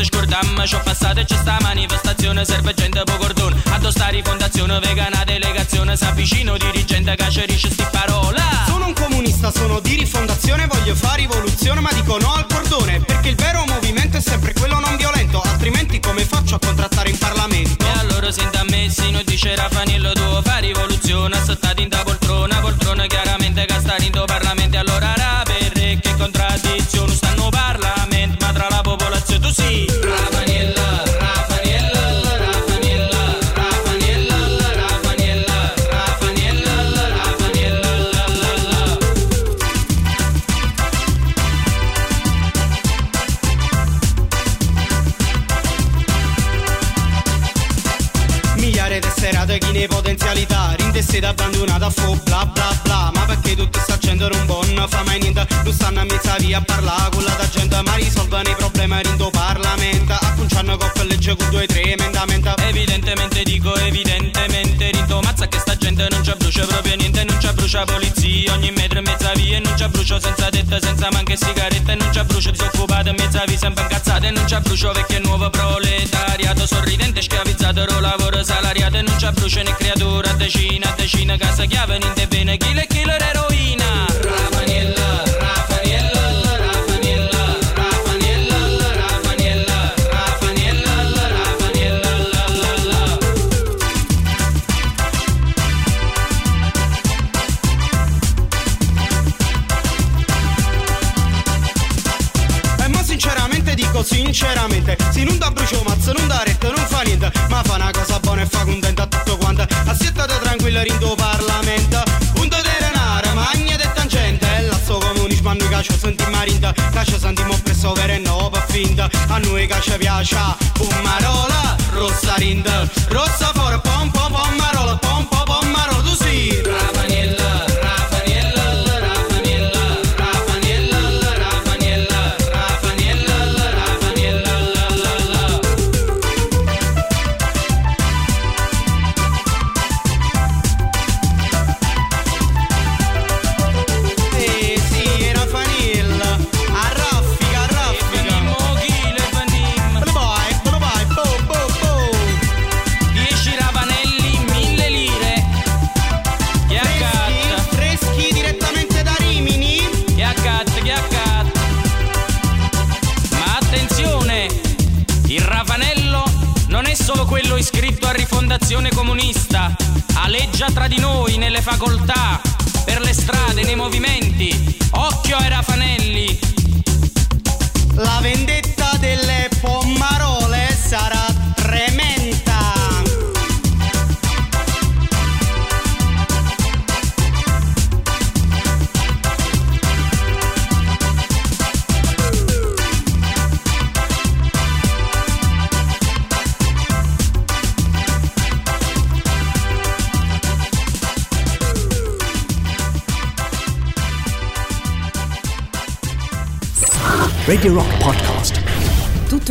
comunista scordamma C'ho passato e c'è sta manifestazione Serve gente po' cordone Addosta rifondazione vegana delegazione S'avvicino dirigente che cerisce sti parola Sono un comunista, sono di rifondazione Voglio fare rivoluzione ma dico no al cordone Perché il vero movimento è sempre quello non violento Altrimenti come faccio a contrattare in Parlamento? E allora senta a me, sì, non dice Raffanello tu fa rivoluzione Assottati in da poltrona, poltrona chiaramente che sta in Parlamento Allora lavoro salariato E non ci brucio né creatura a decina a decina Casa chiave